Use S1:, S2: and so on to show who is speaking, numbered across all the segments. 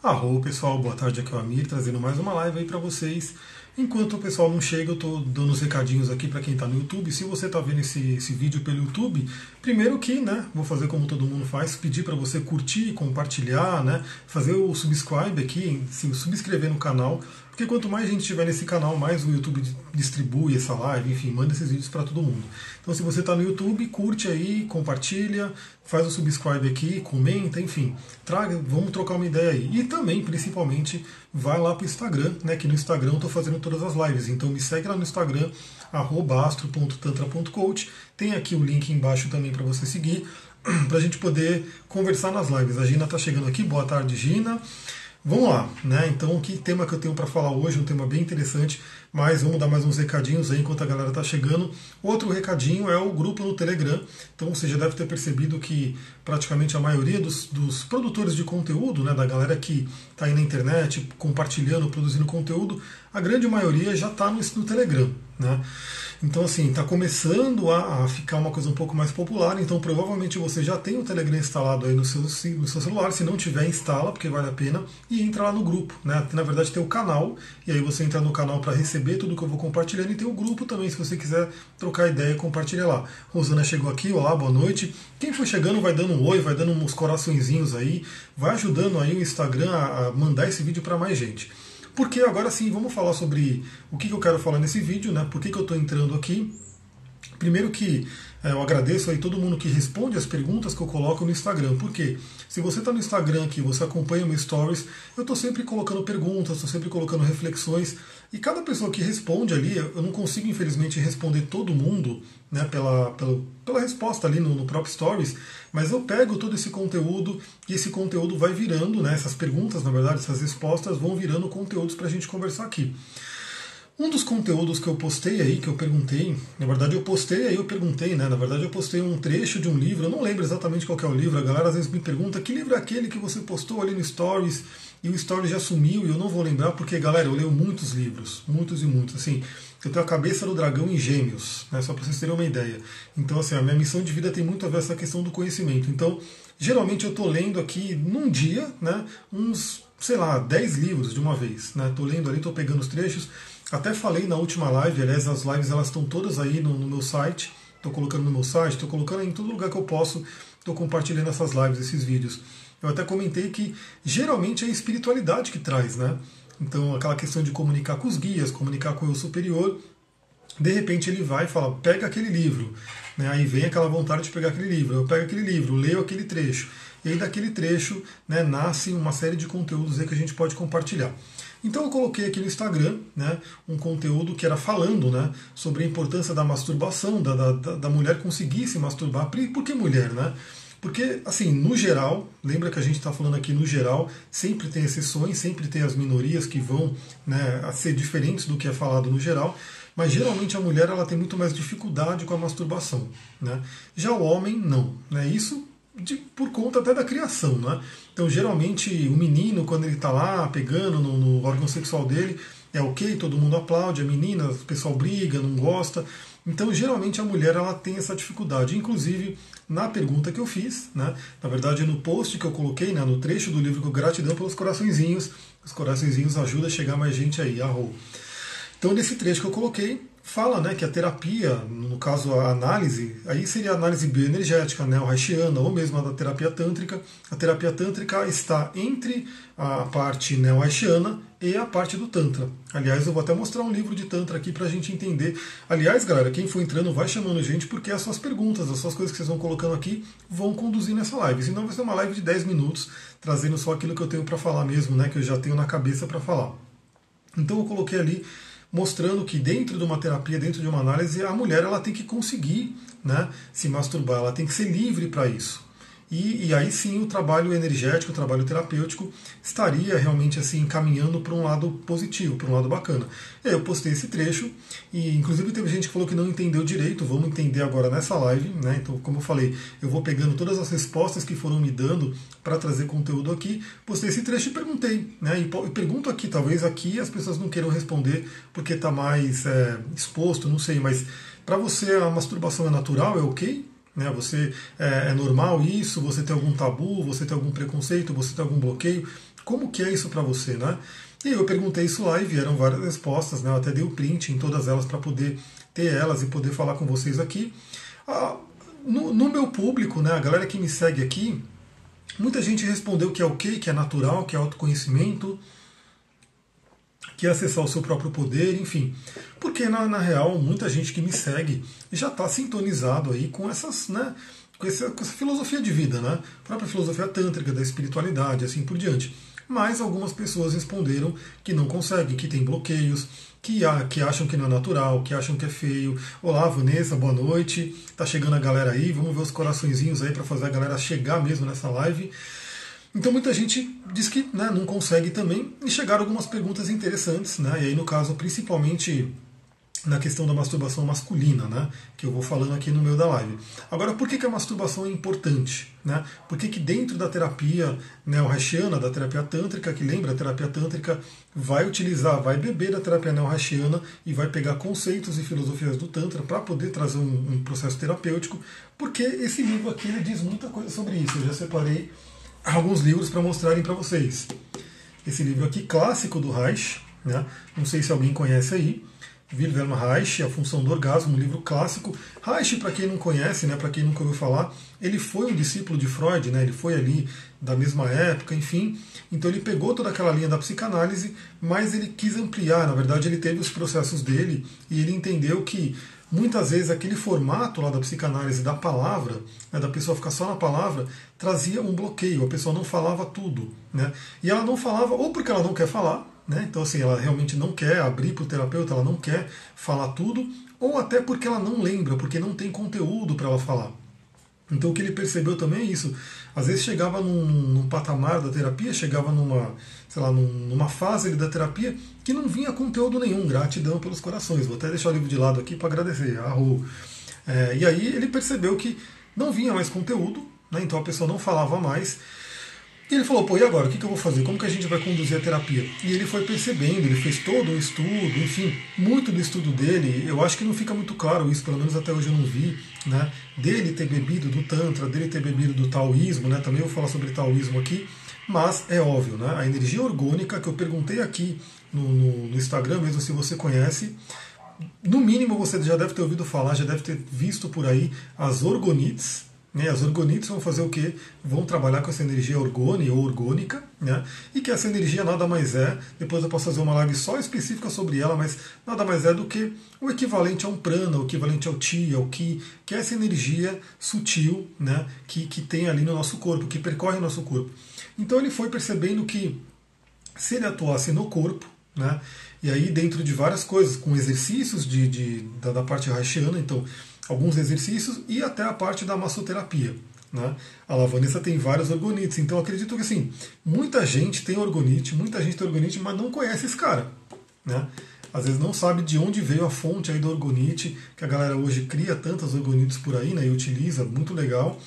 S1: Arro pessoal, boa tarde, aqui é o Amir, trazendo mais uma live aí para vocês. Enquanto o pessoal não chega, eu estou dando os recadinhos aqui para quem está no YouTube. Se você está vendo esse, esse vídeo pelo YouTube, primeiro que, né, vou fazer como todo mundo faz, pedir para você curtir, compartilhar, né, fazer o subscribe aqui, se subscrever no canal, porque quanto mais gente tiver nesse canal, mais o YouTube distribui essa live, enfim, manda esses vídeos para todo mundo. Então, se você está no YouTube, curte aí, compartilha, faz o subscribe aqui, comenta, enfim, traga, vamos trocar uma ideia aí. E também, principalmente, vai lá para o Instagram, né? Que no Instagram eu estou fazendo todas as lives. Então me segue lá no Instagram, astro.tantra.coach. Tem aqui o link embaixo também para você seguir, para a gente poder conversar nas lives. A Gina está chegando aqui, boa tarde, Gina. Vamos lá, né? Então, que tema que eu tenho para falar hoje? Um tema bem interessante, mas vamos dar mais uns recadinhos aí enquanto a galera está chegando. Outro recadinho é o grupo no Telegram. Então, você já deve ter percebido que praticamente a maioria dos, dos produtores de conteúdo, né, da galera que está aí na internet compartilhando, produzindo conteúdo, a grande maioria já está no, no Telegram, né? Então, assim, está começando a, a, ficar uma coisa um pouco mais popular. Então, provavelmente você já tem o Telegram instalado aí no seu, no seu celular. Se não tiver, instala, porque vale a pena. E entra lá no grupo. Né? Na verdade, tem o canal. E aí você entra no canal para receber tudo que eu vou compartilhando. E tem o grupo também, se você quiser trocar ideia, compartilha lá. Rosana chegou aqui. Olá, boa noite. Quem for chegando, vai dando um oi, vai dando uns coraçõezinhos aí. Vai ajudando aí o Instagram a, a mandar esse vídeo para mais gente. Porque agora sim, vamos falar sobre o que eu quero falar nesse vídeo, né? Por que, que eu estou entrando aqui. Primeiro que é, eu agradeço aí todo mundo que responde as perguntas que eu coloco no Instagram. Porque se você está no Instagram aqui, você acompanha meus stories, eu estou sempre colocando perguntas, estou sempre colocando reflexões. E cada pessoa que responde ali, eu não consigo infelizmente responder todo mundo né, pela, pela, pela resposta ali no, no próprio Stories, mas eu pego todo esse conteúdo e esse conteúdo vai virando, né, essas perguntas, na verdade, essas respostas vão virando conteúdos para a gente conversar aqui. Um dos conteúdos que eu postei aí, que eu perguntei, na verdade eu postei aí, eu perguntei, né? Na verdade eu postei um trecho de um livro, eu não lembro exatamente qual é o livro, a galera às vezes me pergunta que livro é aquele que você postou ali no Stories e o Stories já sumiu e eu não vou lembrar porque, galera, eu leio muitos livros, muitos e muitos, assim, eu tenho a cabeça do dragão em gêmeos, né? Só para vocês terem uma ideia. Então, assim, a minha missão de vida tem muito a ver com essa questão do conhecimento. Então, geralmente eu estou lendo aqui num dia, né? Uns, sei lá, 10 livros de uma vez, né? Estou lendo ali, estou pegando os trechos até falei na última live, aliás, as lives elas estão todas aí no, no meu site. Estou colocando no meu site, estou colocando em todo lugar que eu posso, estou compartilhando essas lives, esses vídeos. Eu até comentei que geralmente é a espiritualidade que traz, né? Então, aquela questão de comunicar com os guias, comunicar com o eu superior, de repente ele vai e fala, pega aquele livro. Né? Aí vem aquela vontade de pegar aquele livro. Eu pego aquele livro, leio aquele trecho. E aí daquele trecho né, nasce uma série de conteúdos aí que a gente pode compartilhar. Então eu coloquei aqui no Instagram né, um conteúdo que era falando né, sobre a importância da masturbação, da, da, da mulher conseguir se masturbar. Por que mulher? Né? Porque, assim, no geral, lembra que a gente está falando aqui no geral, sempre tem exceções, sempre tem as minorias que vão né, a ser diferentes do que é falado no geral, mas geralmente a mulher ela tem muito mais dificuldade com a masturbação. Né? Já o homem, não. Né? Isso de, por conta até da criação. Né? Então, geralmente, o menino, quando ele está lá pegando no, no, órgão sexual dele, é ok, todo mundo aplaude, a menina, o pessoal briga, não gosta. Então, geralmente, a mulher ela tem essa dificuldade. Inclusive, na pergunta que eu fiz, né, na verdade, no post que eu coloquei, né, no trecho do livro, gratidão pelos coraçõezinhos. Os coraçõezinhos ajudam a chegar mais gente aí, arro. Então, nesse trecho que eu coloquei, fala né, que a terapia, no caso a análise, aí seria a análise bioenergética, né, o haitiana, ou mesmo a da terapia tântrica. A terapia tântrica está entre a parte neo-haitiana e a parte do Tantra. Aliás, eu vou até mostrar um livro de Tantra aqui para a gente entender. Aliás, galera, quem for entrando vai chamando gente, porque as suas perguntas, as suas coisas que vocês vão colocando aqui vão conduzir nessa live. Senão vai ser uma live de 10 minutos, trazendo só aquilo que eu tenho para falar mesmo, né, que eu já tenho na cabeça para falar. Então eu coloquei ali mostrando que dentro de uma terapia, dentro de uma análise, a mulher ela tem que conseguir né, se masturbar, ela tem que ser livre para isso. E, e, aí sim o trabalho energético, o trabalho terapêutico estaria realmente assim caminhando para um lado positivo, para um lado bacana. E eu postei esse trecho e inclusive teve gente que falou que não entendeu direito, vamos entender agora nessa live, né? Então, como eu falei, eu vou pegando todas as respostas que foram me dando para trazer conteúdo aqui, postei esse trecho e perguntei, né? E pergunto aqui, talvez aqui as pessoas não queiram responder porque está mais é, exposto, não sei, mas para você a masturbação é natural, é ok? Né? Você é, é normal isso? Você tem algum tabu? Você tem algum preconceito? Você tem algum bloqueio? Como que é isso para você, né? E eu perguntei isso lá e vieram várias respostas, né? Eu até dei o print em todas elas para poder ter elas e poder falar com vocês aqui. Ah, no, no, meu público, né, a galera que me segue aqui, muita gente respondeu que é ok, que é natural, que é autoconhecimento, que é acessar o seu próprio poder, enfim. Porque na, na real, muita gente que me segue já está sintonizado aí com essas, né, com essa, com essa, filosofia de vida, né? A própria filosofia tântrica, da espiritualidade, assim por diante. Mas algumas pessoas responderam que não conseguem, que tem bloqueios, que, que acham que não é natural, que acham que é feio. Olá, Vanessa, boa noite. Tá chegando a galera aí, vamos ver os coraçõezinhos aí para fazer a galera chegar mesmo nessa live. Então muita gente diz que né, não consegue também, e chegaram algumas perguntas interessantes, né? E aí no caso, principalmente na questão da masturbação masculina, né? Que eu vou falando aqui no meio da live. Agora, por que, que a masturbação é importante? Né? Por que, que dentro da terapia neo-haitiana, da terapia tântrica, que lembra a terapia tântrica, vai utilizar, vai beber da terapia neo-haitiana e vai pegar conceitos e filosofias do Tantra para poder trazer um, um, processo terapêutico? Porque esse livro aqui ele diz muita coisa sobre isso. Eu já separei alguns livros para mostrarem para vocês. Esse livro aqui, clássico do Reich, né? não sei se alguém conhece aí, Wilhelm Reich, A Função do Orgasmo, um livro clássico. Reich, para quem não conhece, né, para quem nunca ouviu falar, ele foi um discípulo de Freud, né, ele foi ali da mesma época, enfim. Então ele pegou toda aquela linha da psicanálise, mas ele quis ampliar. Na verdade, ele teve os processos dele e ele entendeu que muitas vezes aquele formato lá da psicanálise da palavra, né, da pessoa ficar só na palavra, trazia um bloqueio. A pessoa não falava tudo, né? E ela não falava ou porque ela não quer falar né? Então, assim, ela realmente não quer abrir para o terapeuta, ela não quer falar tudo, ou até porque ela não lembra, porque não tem conteúdo para ela falar. Então, o que ele percebeu também é isso. Às vezes chegava num, num patamar da terapia, chegava numa, sei lá, numa fase da terapia que não vinha conteúdo nenhum. Gratidão pelos corações. Vou até deixar o livro de lado aqui para agradecer. Arro. É, e aí ele percebeu que não vinha mais conteúdo, né? então a pessoa não falava mais. E ele falou, pô, e agora? O que, que eu vou fazer? Como que a gente vai conduzir a terapia? E ele foi percebendo, ele fez todo um estudo, enfim, muito do estudo dele, eu acho que não fica muito claro isso, pelo menos até hoje eu não vi, né? Dele ter bebido do Tantra, dele ter bebido do taoísmo, né? Também vou falar sobre taoísmo aqui, mas é óbvio, né? A energia orgânica que eu perguntei aqui no, no, no Instagram, mesmo se você conhece, no mínimo você já deve ter ouvido falar, já deve ter visto por aí as orgonites, né? As orgonites vão fazer o quê? Vão trabalhar com essa energia orgone ou orgônica, né? e que essa energia nada mais é, depois eu posso fazer uma live só específica sobre ela, mas nada mais é do que o equivalente a um prana, o equivalente ao ti, ao ki, que é essa energia sutil né? que, que tem ali no nosso corpo, que percorre o nosso corpo. Então ele foi percebendo que se ele atuasse no corpo, né? e aí dentro de várias coisas, com exercícios de, de da, da parte haitiana, então alguns exercícios e até a parte da massoterapia. Né? A Lavanessa tem vários orgonites, então acredito que assim, muita gente tem orgonite, muita gente tem orgonite, mas não conhece esse cara. Né? Às vezes não sabe de onde veio a fonte aí do orgonite, que a galera hoje cria tantas orgonites por aí né, e utiliza, muito legal,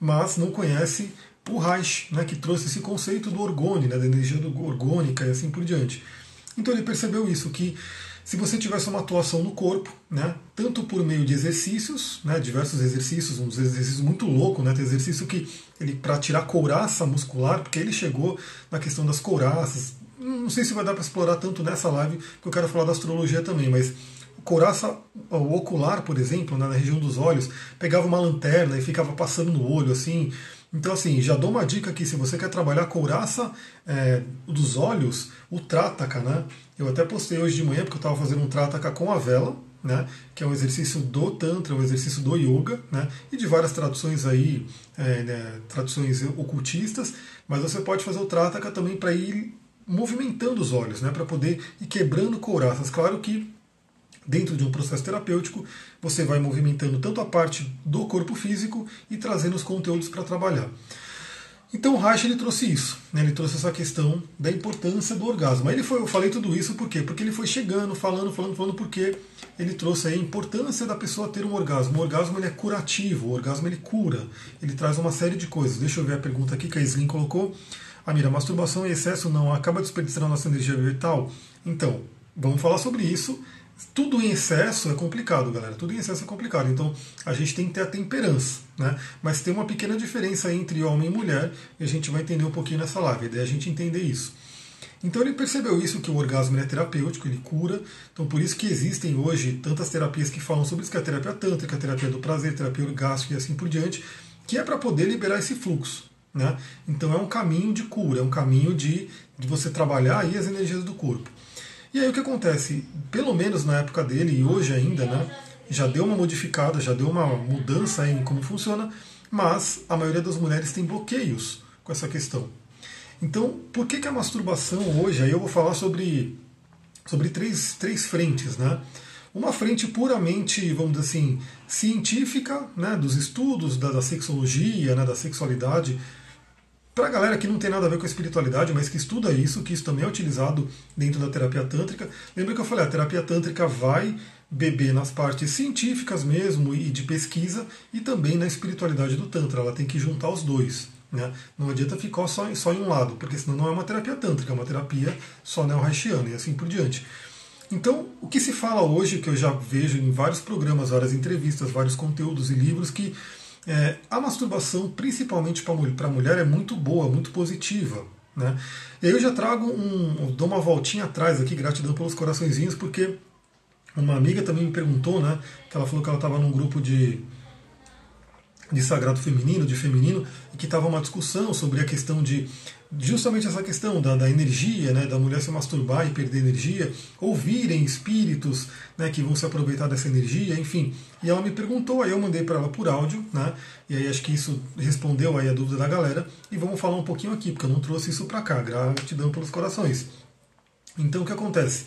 S1: mas não conhece o Reich, né, que trouxe esse conceito do orgone, né, da energia orgônica e assim por diante. Então ele percebeu isso, que se você tivesse uma atuação no corpo, né, tanto por meio de exercícios, né, diversos exercícios, um exercícios muito louco, né, tem exercício que ele para tirar couraça muscular, porque ele chegou na questão das couraças. Não sei se vai dar para explorar tanto nessa live, que eu quero falar da astrologia também, mas couraça ocular, por exemplo, né, na região dos olhos, pegava uma lanterna e ficava passando no olho assim. Então, assim, já dou uma dica aqui, se você quer trabalhar a couraça é, dos olhos, o Trataka, né? Eu até postei hoje de manhã, porque eu estava fazendo um Trataka com a vela, né? Que é um exercício do Tantra, um exercício do Yoga, né? E de várias traduções aí, é, né, traduções ocultistas, mas você pode fazer o Trataka também para ir movimentando os olhos, né? Para poder ir quebrando couraças. Claro que dentro de um processo terapêutico, você vai movimentando tanto a parte do corpo físico e trazendo os conteúdos para trabalhar. Então o Reich ele trouxe isso, né? ele trouxe essa questão da importância do orgasmo. Ele foi, eu falei tudo isso por quê? Porque ele foi chegando, falando, falando, falando, porque ele trouxe a importância da pessoa ter um orgasmo. O orgasmo ele é curativo, o orgasmo ele cura, ele traz uma série de coisas. Deixa eu ver a pergunta aqui que a Slim colocou. Amira, masturbação em excesso não acaba desperdiçando a nossa energia vital? Então, vamos falar sobre isso tudo em excesso é complicado, galera. Tudo em excesso é complicado. Então a gente tem que ter a temperança, né? Mas tem uma pequena diferença entre homem e mulher e a gente vai entender um pouquinho nessa live. A ideia é a gente entender isso. Então ele percebeu isso, que o orgasmo é terapêutico, ele cura. Então por isso que existem hoje tantas terapias que falam sobre isso, que é a terapia tântrica, a terapia do prazer, a terapia orgástica e assim por diante, que é para poder liberar esse fluxo. Né? Então é um caminho de cura, é um caminho de, de você trabalhar aí as energias do corpo. E aí o que acontece? Pelo menos na época dele e hoje ainda, né? Já deu uma modificada, já deu uma mudança em como funciona, mas a maioria das mulheres tem bloqueios com essa questão. Então, por que, que a masturbação hoje, aí eu vou falar sobre, sobre três, três frentes, né? Uma frente puramente, vamos dizer assim, científica, né, dos estudos da, da sexologia, né, da sexualidade, para a galera que não tem nada a ver com a espiritualidade, mas que estuda isso, que isso também é utilizado dentro da terapia tântrica. Lembra que eu falei, a terapia tântrica vai beber nas partes científicas mesmo e de pesquisa e também na espiritualidade do Tantra. Ela tem que juntar os dois. Né? Não adianta ficar só, só em um lado, porque senão não é uma terapia tântrica, é uma terapia só neo-haitiana e assim por diante. Então, o que se fala hoje, que eu já vejo em vários programas, várias entrevistas, vários conteúdos e livros, que é, a masturbação, principalmente para a mulher, é muito boa, muito positiva. Né? Eu já trago um. dou uma voltinha atrás aqui, gratidão pelos coraçõezinhos, porque uma amiga também me perguntou, né? Que ela falou que ela estava num grupo de de sagrado feminino, de feminino, e que estava uma discussão sobre a questão de justamente essa questão da, da, energia, né, da mulher se masturbar e perder energia, ouvirem espíritos né, que vão se aproveitar dessa energia, enfim. E ela me perguntou, aí eu mandei para ela por áudio, né, e aí acho que isso respondeu aí a dúvida da galera, e vamos falar um pouquinho aqui, porque eu não trouxe isso para cá, gratidão pelos corações. Então o que acontece?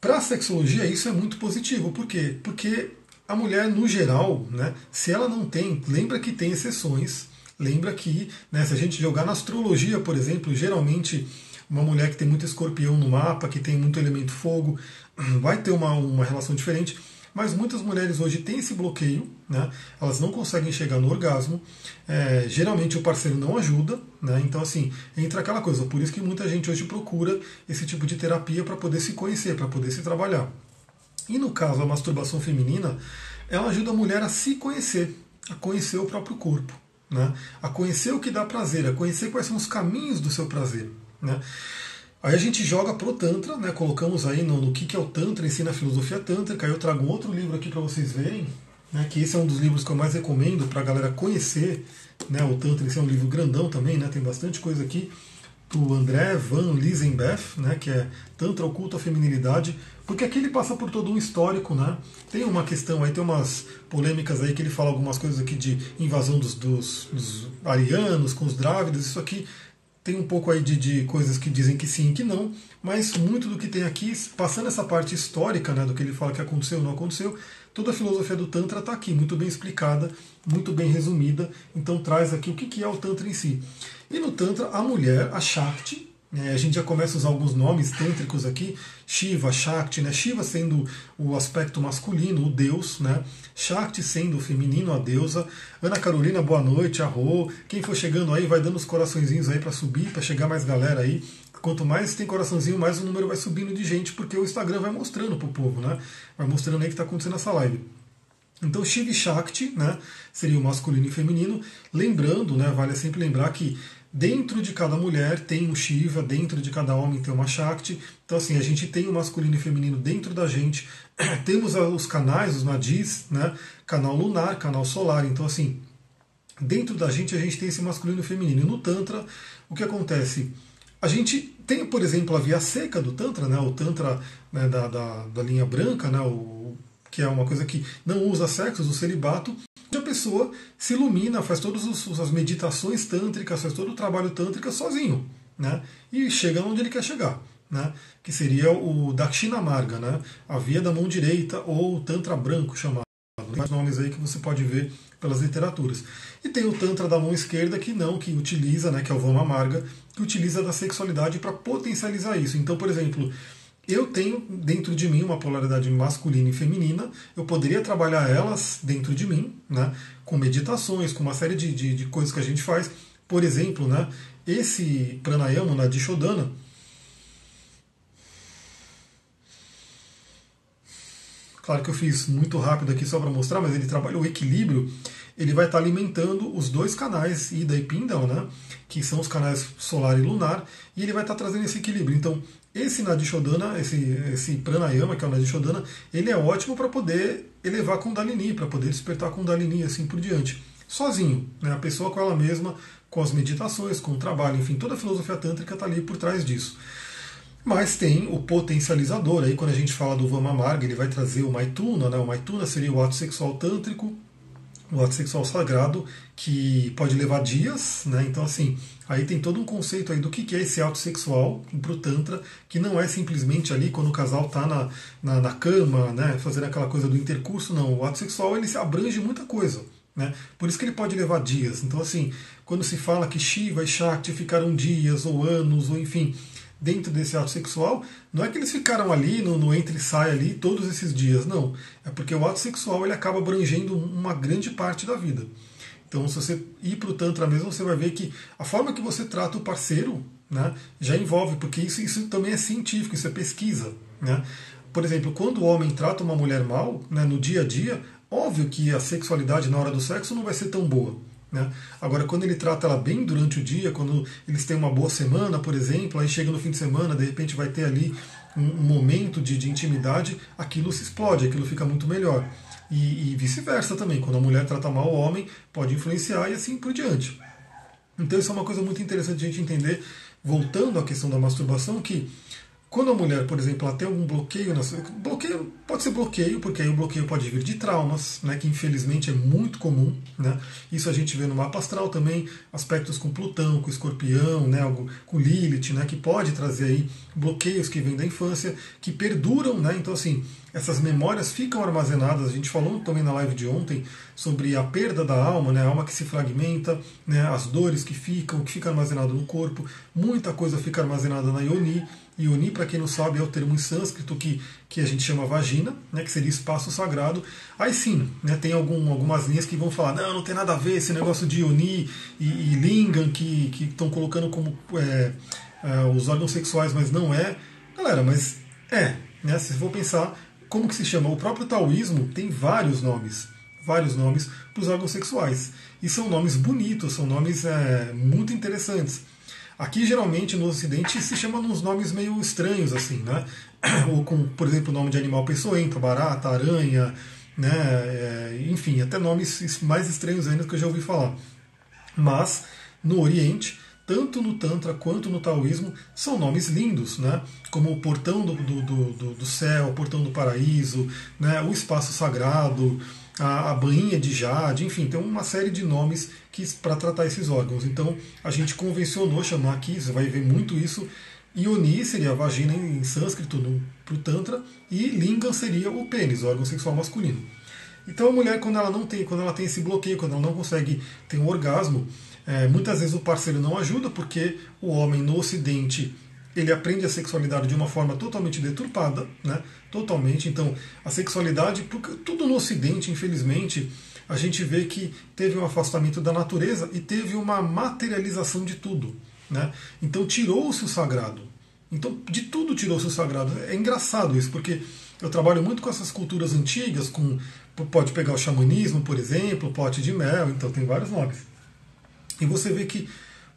S1: Para a sexologia isso é muito positivo, por quê? Porque a mulher, no geral, né, se ela não tem, lembra que tem exceções, lembra que né, se a gente jogar na astrologia, por exemplo, geralmente uma mulher que tem muito escorpião no mapa, que tem muito elemento fogo, vai ter uma, uma relação diferente. Mas muitas mulheres hoje têm esse bloqueio, né? elas não conseguem chegar no orgasmo, é, geralmente o parceiro não ajuda, né? então assim, entra aquela coisa, por isso que muita gente hoje procura esse tipo de terapia para poder se conhecer, para poder se trabalhar. E no caso, a masturbação feminina, ela ajuda a mulher a se conhecer, a conhecer o próprio corpo, né? a conhecer o que dá prazer, a conhecer quais são os caminhos do seu prazer. Né? Aí a gente joga pro Tantra, né? colocamos aí no, no que, que é o Tantra, ensina a filosofia tântrica. Aí eu trago outro livro aqui para vocês verem, né? que esse é um dos livros que eu mais recomendo para a galera conhecer né? o Tantra. Esse é um livro grandão também, né? tem bastante coisa aqui do André Van Lisenbeth, né, que é Tantra Oculto a Feminilidade, porque aqui ele passa por todo um histórico, né? Tem uma questão aí, tem umas polêmicas aí que ele fala algumas coisas aqui de invasão dos, dos, dos arianos com os drávidas, isso aqui tem um pouco aí de, de, coisas que dizem que sim e que não, mas muito do que tem aqui, passando essa parte histórica, né, do que ele fala que aconteceu ou não aconteceu, toda a filosofia do Tantra está aqui, muito bem explicada, muito bem resumida, então traz aqui o que é o Tantra em si. E no Tantra, a mulher, a Shakti, é, a gente já começa a usar alguns nomes tântricos aqui, Shiva, Shakti, né? Shiva sendo o aspecto masculino, o deus, né? Shakti sendo o feminino, a deusa. Ana Carolina, boa noite, arro. Quem for chegando aí, vai dando os coraçõezinhos aí para subir, para chegar mais galera aí. Quanto mais tem coraçãozinho, mais o número vai subindo de gente, porque o Instagram vai mostrando pro povo, né? Vai mostrando aí que está acontecendo essa live. Então, Shiva Shakti, né, seria o masculino e feminino. Lembrando, né, vale sempre lembrar que Dentro de cada mulher tem um Shiva, dentro de cada homem tem uma Shakti. Então, assim, a gente tem o masculino e feminino dentro da gente. Temos os canais, os nadis, né? Canal lunar, canal solar. Então, assim, dentro da gente a gente tem esse masculino e feminino. E no Tantra, o que acontece? A gente tem, por exemplo, a via seca do Tantra, né? O Tantra né, da, da, da linha branca, né? O, que é uma coisa que não usa sexos, o celibato, a pessoa se ilumina, faz todas as meditações tântricas, faz todo o trabalho tântrico sozinho, né? E chega onde ele quer chegar, né? Que seria o Dakshina Marga, né? A via da mão direita ou Tantra branco chamado. Mais nomes aí que você pode ver pelas literaturas. E tem o Tantra da mão esquerda que não, que utiliza, né, que é o Vama Marga, que utiliza da sexualidade para potencializar isso. Então, por exemplo, eu tenho dentro de mim uma polaridade masculina e feminina, eu poderia trabalhar elas dentro de mim, né, com meditações, com uma série de, de, de coisas que a gente faz. Por exemplo, né, esse pranayama na Dishodana, Claro que eu fiz muito rápido aqui só para mostrar, mas ele trabalha o equilíbrio. Ele vai estar alimentando os dois canais, Ida e Pindal, né? Que são os canais solar e lunar, e ele vai estar trazendo esse equilíbrio. Então, esse Nadishodana, esse, esse Pranayama, que é o Nadishodana, ele é ótimo para poder elevar Kundalini, para poder despertar Kundalini assim por diante. Sozinho, né? a pessoa com ela mesma, com as meditações, com o trabalho, enfim, toda a filosofia tântrica está ali por trás disso. Mas tem o potencializador, aí quando a gente fala do Vama Marga, ele vai trazer o Maituna, né? o Maituna seria o ato sexual tântrico, o ato sexual sagrado, que pode levar dias, né? Então, assim, aí tem todo um conceito aí do que é esse ato sexual para o Tantra, que não é simplesmente ali quando o casal está na, na, na, cama, né? Fazendo aquela coisa do intercurso, não. O ato sexual ele abrange muita coisa. Né? Por isso que ele pode levar dias. Então, assim, quando se fala que Shiva e Shakti ficaram dias ou anos, ou enfim, dentro desse ato sexual, não é que eles ficaram ali no, no entre e sai ali todos esses dias, não. É porque o ato sexual ele acaba abrangendo uma grande parte da vida. Então, se você ir para o Tantra mesmo, você vai ver que a forma que você trata o parceiro né, já envolve, porque isso, isso também é científico, isso é pesquisa. Né? Por exemplo, quando o homem trata uma mulher mal, né, no dia a dia, óbvio que a sexualidade na hora do sexo não vai ser tão boa. Né? Agora, quando ele trata ela bem durante o dia, quando eles têm uma boa semana, por exemplo, aí chega no fim de semana, de repente vai ter ali um, um momento de, de, intimidade, aquilo se explode, aquilo fica muito melhor. E, e vice-versa também, quando a mulher trata mal o homem, pode influenciar e assim por diante. Então, isso é uma coisa muito interessante de a gente entender, voltando à questão da masturbação, que quando a mulher, por exemplo, ela tem algum bloqueio, na bloqueio pode ser bloqueio, porque aí o bloqueio pode vir de traumas, né, que infelizmente é muito comum. Né? Isso a gente vê no mapa astral também, aspectos com Plutão, com Escorpião, né, algo, com Lilith, né, que pode trazer aí bloqueios que vêm da infância, que perduram. Né? Então, assim, essas memórias ficam armazenadas. A gente falou também na live de ontem sobre a perda da alma, né, a alma que se fragmenta, né, as dores que ficam, o que fica armazenado no corpo. Muita coisa fica armazenada na Yoni. Yoni, para quem não sabe, é o termo em sânscrito que, que a gente chama vagina, né, que seria espaço sagrado. Aí sim, né, tem algum, algumas linhas que vão falar, não, não tem nada a ver esse negócio de Yoni e, e Lingam que estão colocando como é, é, os órgãos sexuais, mas não é. Galera, mas é, né, se for pensar, como que se chama? O próprio taoísmo tem vários nomes, vários nomes para os órgãos sexuais. E são nomes bonitos, são nomes é, muito interessantes. Aqui, geralmente, no Ocidente, se chama uns nomes meio estranhos, assim, né? Ou com, por exemplo, o nome de animal peçoento, barata, aranha, né? É, enfim, até nomes mais estranhos ainda que eu já ouvi falar. Mas, no Oriente, tanto no Tantra quanto no Taoísmo, são nomes lindos, né? como o portão do, do, do, do céu, o portão do paraíso, né? o espaço sagrado, a, a de jade, enfim, tem uma série de nomes para tratar esses órgãos. Então a gente convencionou chamar aqui, você vai ver muito isso. Ioni seria a vagina em sânscrito para o Tantra, e Lingam seria o pênis, o órgão sexual masculino. Então a mulher, quando ela não tem, quando ela tem esse bloqueio, quando ela não consegue ter um orgasmo, é, muitas vezes o parceiro não ajuda, porque o homem no ocidente ele aprende a sexualidade de uma forma totalmente deturpada, né? Totalmente. Então, a sexualidade, porque tudo no Ocidente, infelizmente, a gente vê que teve um afastamento da natureza e teve uma materialização de tudo, né? Então, tirou-se o sagrado. Então, de tudo tirou-se o sagrado. É engraçado isso, porque eu trabalho muito com essas culturas antigas, com pode pegar o xamanismo, por exemplo, pote de mel, então tem vários nomes. E você vê que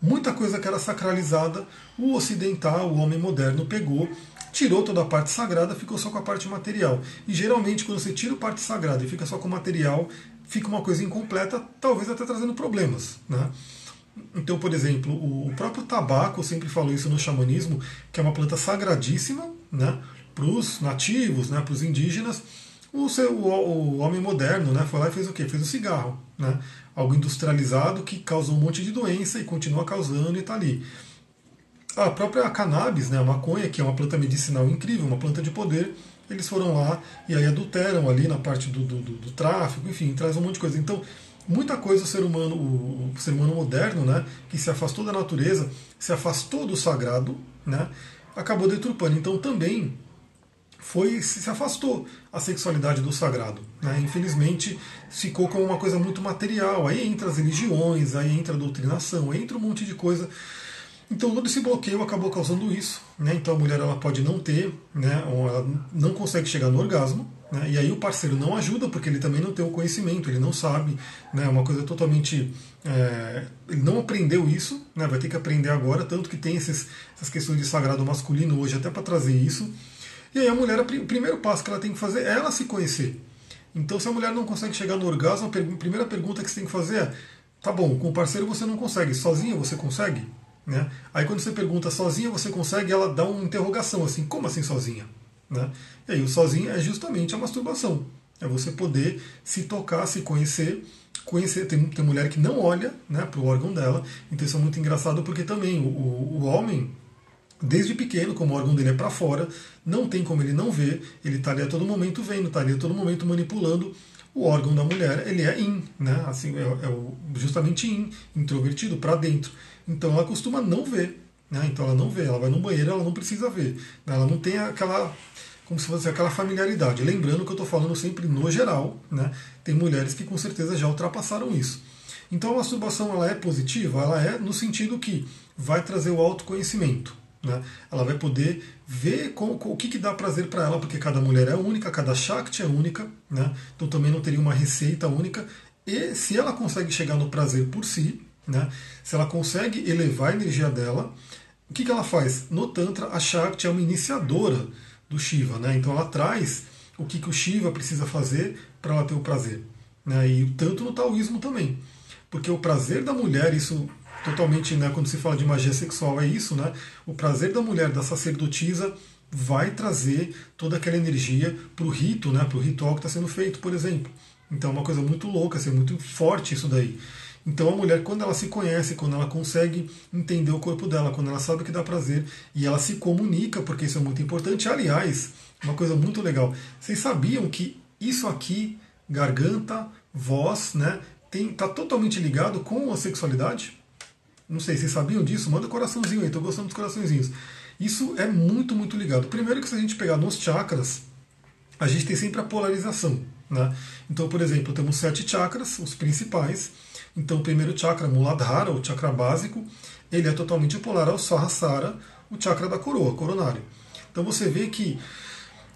S1: muita coisa que era sacralizada, o ocidental, o homem moderno pegou, tirou toda a parte sagrada, ficou só com a parte material. E geralmente, quando você tira a parte sagrada e fica só com o material, fica uma coisa incompleta, talvez até trazendo problemas. Né? Então, por exemplo, o próprio tabaco, eu sempre falo isso no xamanismo, que é uma planta sagradíssima né, para os nativos, né, para os indígenas. O, seu, o, o, homem moderno né, foi lá e fez o quê? Fez o cigarro. Né? algo industrializado que causou um monte de doença e continua causando e está ali. A própria cannabis, né, a maconha, que é uma planta medicinal incrível, uma planta de poder, eles foram lá e aí adulteram ali na parte do, do, do, do tráfico, enfim, traz um monte de coisa. Então, muita coisa o ser humano, o, ser humano moderno, né, que se afastou da natureza, se afastou do sagrado, né, acabou deturpando. Então, também foi se afastou a sexualidade do sagrado. Né? Infelizmente, ficou como uma coisa muito material. Aí entra as religiões, aí entra a doutrinação, aí entra um monte de coisa. Então todo esse bloqueio acabou causando isso, né? Então a mulher ela pode não ter, né? Ou ela não consegue chegar no orgasmo, né? E aí o parceiro não ajuda porque ele também não tem o conhecimento, ele não sabe, né? É uma coisa totalmente, é... ele não aprendeu isso, né? Vai ter que aprender agora, tanto que tem esses, essas questões de sagrado masculino hoje até para trazer isso. E aí a mulher, o primeiro passo que ela tem que fazer é ela se conhecer. Então se a mulher não consegue chegar no orgasmo, a primeira pergunta que você tem que fazer é, tá bom, com o parceiro você não consegue, sozinha você consegue? Né? Aí quando você pergunta sozinha você consegue, ela dá uma interrogação assim, como assim sozinha? Né? E aí o sozinho é justamente a masturbação. É você poder se tocar, se conhecer, conhecer. Tem, tem mulher que não olha né, para o órgão dela, então isso é muito engraçado porque também o, o, o homem, desde pequeno, como o órgão dele é para fora, não tem como ele não ver, ele está ali a todo momento vendo, está ali a todo momento manipulando o órgão da mulher, ele é in, né? assim, é, é justamente in, introvertido, para dentro. Então ela costuma não ver. Né? Então ela não vê, ela vai no banheiro, ela não precisa ver. Né? Ela não tem aquela, como se fosse aquela familiaridade. Lembrando que eu estou falando sempre no geral, né? tem mulheres que com certeza já ultrapassaram isso. Então a masturbação ela é positiva, ela é no sentido que vai trazer o autoconhecimento. Né? Ela vai poder ver com, o que, que dá prazer para ela, porque cada mulher é única, cada Shakti é única, né? então também não teria uma receita única. E se ela consegue chegar no prazer por si, né? Se ela consegue elevar a energia dela, o que, que ela faz? No Tantra, a Shakti é uma iniciadora do Shiva, né? então ela traz o que, que o Shiva precisa fazer para ela ter o prazer. Né? E tanto no taoísmo também. Porque o prazer da mulher, isso totalmente, né, quando se fala de magia sexual, é isso, né? O prazer da mulher, da sacerdotisa, vai trazer toda aquela energia para o rito, né, para o ritual que está sendo feito, por exemplo. Então é uma coisa muito louca, assim, muito forte isso daí. Então a mulher, quando ela se conhece, quando ela consegue entender o corpo dela, quando ela sabe que dá prazer e ela se comunica, porque isso é muito importante. Aliás, uma coisa muito legal. Vocês sabiam que isso aqui, garganta, voz, né, está totalmente ligado com a sexualidade? Não sei, vocês sabiam disso? Manda um coraçãozinho aí, estou gostando dos coraçõezinhos. Isso é muito, muito ligado. Primeiro que se a gente pegar nos chakras, a gente tem sempre a polarização. Né? Então, por exemplo, temos sete chakras, os principais, então, o primeiro chakra, Muladhara, o chakra básico, ele é totalmente polar ao Sahasrara, o chakra da coroa, coronário. Então você vê que,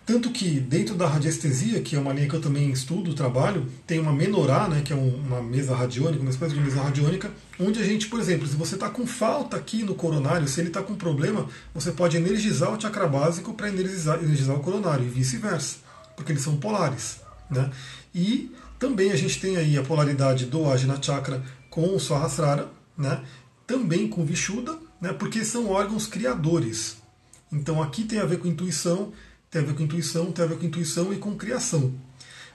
S1: tanto que dentro da radiestesia, que é uma linha que eu também estudo, trabalho, tem uma menorá, né, que é uma mesa radiônica, uma espécie de mesa radiônica, onde a gente, por exemplo, se você está com falta aqui no coronário, se ele está com problema, você pode energizar o chakra básico para energizar, energizar o coronário e vice-versa, porque eles são polares. Né? E também a gente tem aí a polaridade do Ajna Chakra com o Sahasrara, né? também com Vishuddha, né? porque são órgãos criadores. Então aqui tem a ver com intuição, tem a ver com intuição, tem a ver com intuição e com criação.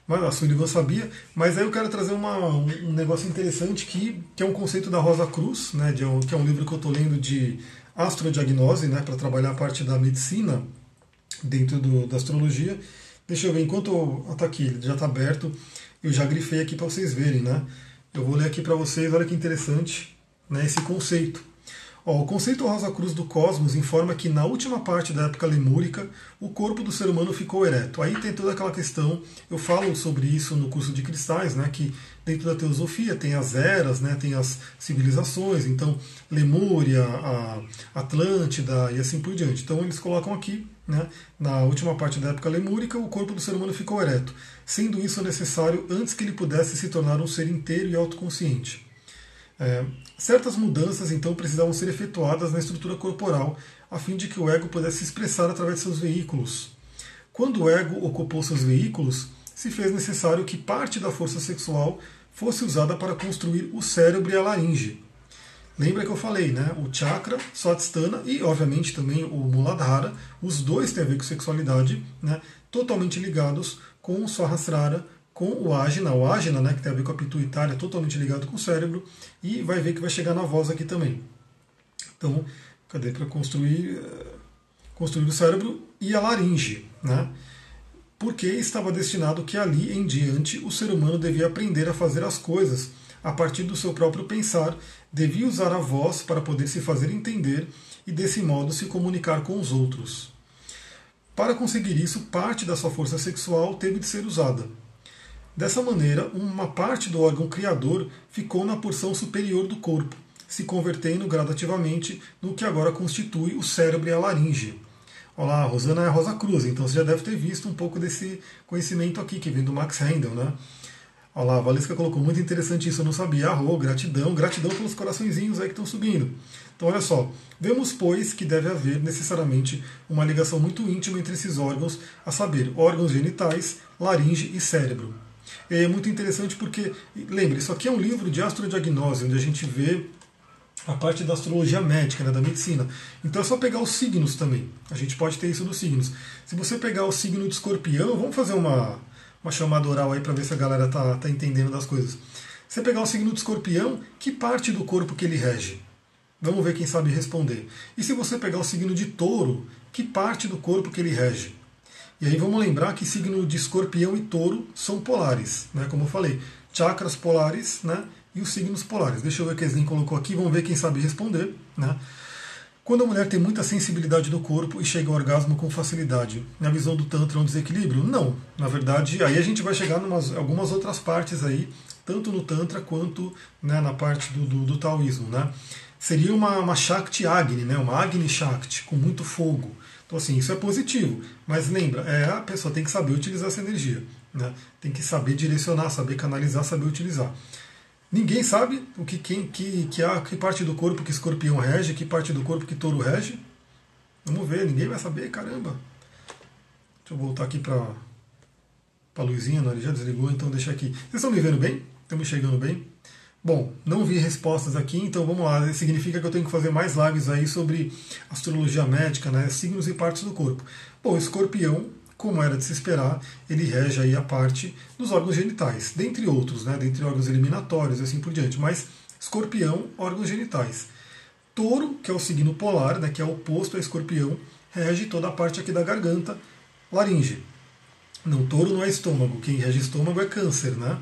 S1: Mas a Sullivan sabia, mas aí eu quero trazer uma, um negócio interessante que, que é um conceito da Rosa Cruz, né, de um, que é um livro que eu estou lendo de astrodiagnose, né, para trabalhar a parte da medicina dentro do, da astrologia. Deixa eu ver, enquanto está aqui, já está aberto, eu já grifei aqui para vocês verem, né? Eu vou ler aqui para vocês, olha que interessante, né, esse conceito. Ó, o conceito Rosa Cruz do Cosmos informa que na última parte da época lemúrica o corpo do ser humano ficou ereto. Aí tem toda aquela questão, eu falo sobre isso no curso de cristais, né, que dentro da teosofia tem as eras, né, tem as civilizações, então Lemúria, Atlântida e assim por diante. Então eles colocam aqui, né, na última parte da época lemúrica, o corpo do ser humano ficou ereto, sendo isso necessário antes que ele pudesse se tornar um ser inteiro e autoconsciente. É, certas mudanças então precisavam ser efetuadas na estrutura corporal a fim de que o ego pudesse se expressar através de seus veículos. Quando o ego ocupou seus veículos, se fez necessário que parte da força sexual fosse usada para construir o cérebro e a laringe. Lembra que eu falei, né? O chakra, Swadhisthana e, obviamente, também o Muladhara, os dois têm a ver com sexualidade, né? totalmente ligados com o Sahasrara, com o ágina, o ágina, né, que tem a ver com a pituitária, totalmente ligado com o cérebro, e vai ver que vai chegar na voz aqui também. Então, cadê para construir, eh, construir o cérebro e a laringe, né? Porque estava destinado que ali em diante o ser humano devia aprender a fazer as coisas a partir do seu próprio pensar, devia usar a voz para poder se fazer entender e desse modo se comunicar com os outros. Para conseguir isso, parte da sua força sexual teve de ser usada. Dessa maneira, uma parte do órgão criador ficou na porção superior do corpo, se convertendo gradativamente no que agora constitui o cérebro e a laringe. Olá, a Rosana é a Rosa Cruz, então você já deve ter visto um pouco desse conhecimento aqui, que vem do Max Handel, né? Olha lá, a Valesca colocou muito interessante isso, eu não sabia. Arro, gratidão, gratidão pelos coraçõezinhos aí que estão subindo. Então, olha só, vemos, pois, que deve haver necessariamente uma ligação muito íntima entre esses órgãos, a saber, órgãos genitais, laringe e cérebro. É muito interessante porque, lembre, isso aqui é um livro de astrodiagnose, onde a gente vê a parte da astrologia médica, né, da medicina. Então é só pegar os signos também. A gente pode ter isso nos signos. Se você pegar o signo de escorpião, vamos fazer uma, uma chamada oral aí para ver se a galera tá, tá entendendo das coisas. Se você pegar o signo de escorpião, que parte do corpo que ele rege? Vamos ver quem sabe responder. E se você pegar o signo de touro, que parte do corpo que ele rege? E aí vamos lembrar que signo de escorpião e touro são polares, né? como eu falei, chakras polares né? e os signos polares. Deixa eu ver o que a Slim colocou aqui, vamos ver quem sabe responder. Né? Quando a mulher tem muita sensibilidade do corpo e chega ao orgasmo com facilidade, na visão do Tantra é um desequilíbrio? Não. Na verdade, aí a gente vai chegar em algumas outras partes aí, tanto no Tantra quanto né, na parte do, do, do taoísmo. Né? Seria uma, uma Shakti Agni, né, uma Agni Shakti, com muito fogo. Então, assim, isso é positivo. Mas lembra, é, a pessoa tem que saber utilizar essa energia. Né? Tem que saber direcionar, saber canalizar, saber utilizar. Ninguém sabe o que, quem, que, que, há, que parte do corpo que escorpião rege, que parte do corpo que touro rege. Vamos ver, ninguém vai saber, caramba. Deixa eu voltar aqui para a luzinha, não, ele já desligou, então deixa aqui. Vocês estão me vendo bem? Me chegando bem? Bom, não vi respostas aqui, então vamos lá. Isso significa que eu tenho que fazer mais lives aí sobre astrologia médica, né? Signos e partes do corpo. Bom, escorpião como era de se esperar, ele rege aí a parte dos órgãos genitais, dentre outros, né, dentre órgãos eliminatórios e assim por diante. Mas escorpião, órgãos genitais. Touro, que é o signo polar, né, que é oposto a escorpião, rege toda a parte aqui da garganta, laringe. Não, touro não é estômago, quem rege estômago é câncer, né?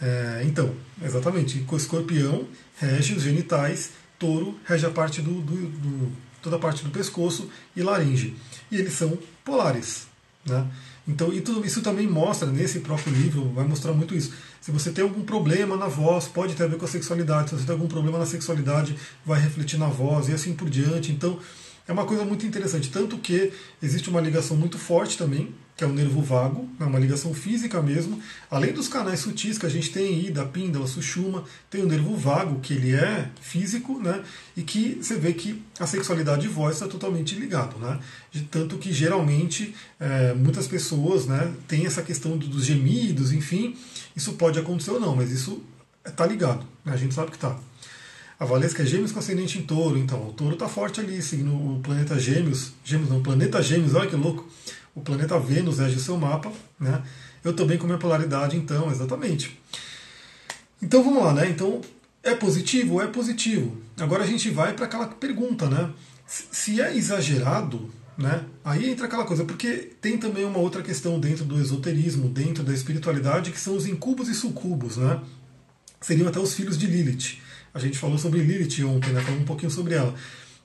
S1: É, então, exatamente, escorpião rege os genitais, touro rege a parte do, do, do, toda a parte do pescoço e laringe. E eles são polares. Né? Então, e tudo isso também mostra, nesse próprio livro, vai mostrar muito isso. Se você tem algum problema na voz, pode ter a ver com a sexualidade. Se você tem algum problema na sexualidade, vai refletir na voz e assim por diante. Então, é uma coisa muito interessante. Tanto que existe uma ligação muito forte também que é o nervo vago, é uma ligação física mesmo. Além dos canais sutis que a gente tem aí, da píndala, sushuma, tem o nervo vago, que ele é físico, né? E que você vê que a sexualidade e voz está totalmente ligado, né? De tanto que geralmente é, muitas pessoas né, têm essa questão dos gemidos, enfim, isso pode acontecer ou não, mas isso está ligado, né? a gente sabe que está. A Valesca é Gêmeos com ascendente em touro, então o touro está forte ali, seguindo o planeta Gêmeos, Gêmeos não, planeta Gêmeos, olha que louco o planeta Vênus rege o seu mapa, né? Eu também com minha polaridade, então, exatamente. Então vamos lá, né? Então é positivo? É positivo. Agora a gente vai para aquela pergunta, né? Se é exagerado, né? Aí entra aquela coisa, porque tem também uma outra questão dentro do esoterismo, dentro da espiritualidade, que são os incubos e sucubos, né? Seriam até os filhos de Lilith. A gente falou sobre Lilith ontem, né? Falamos um pouquinho sobre ela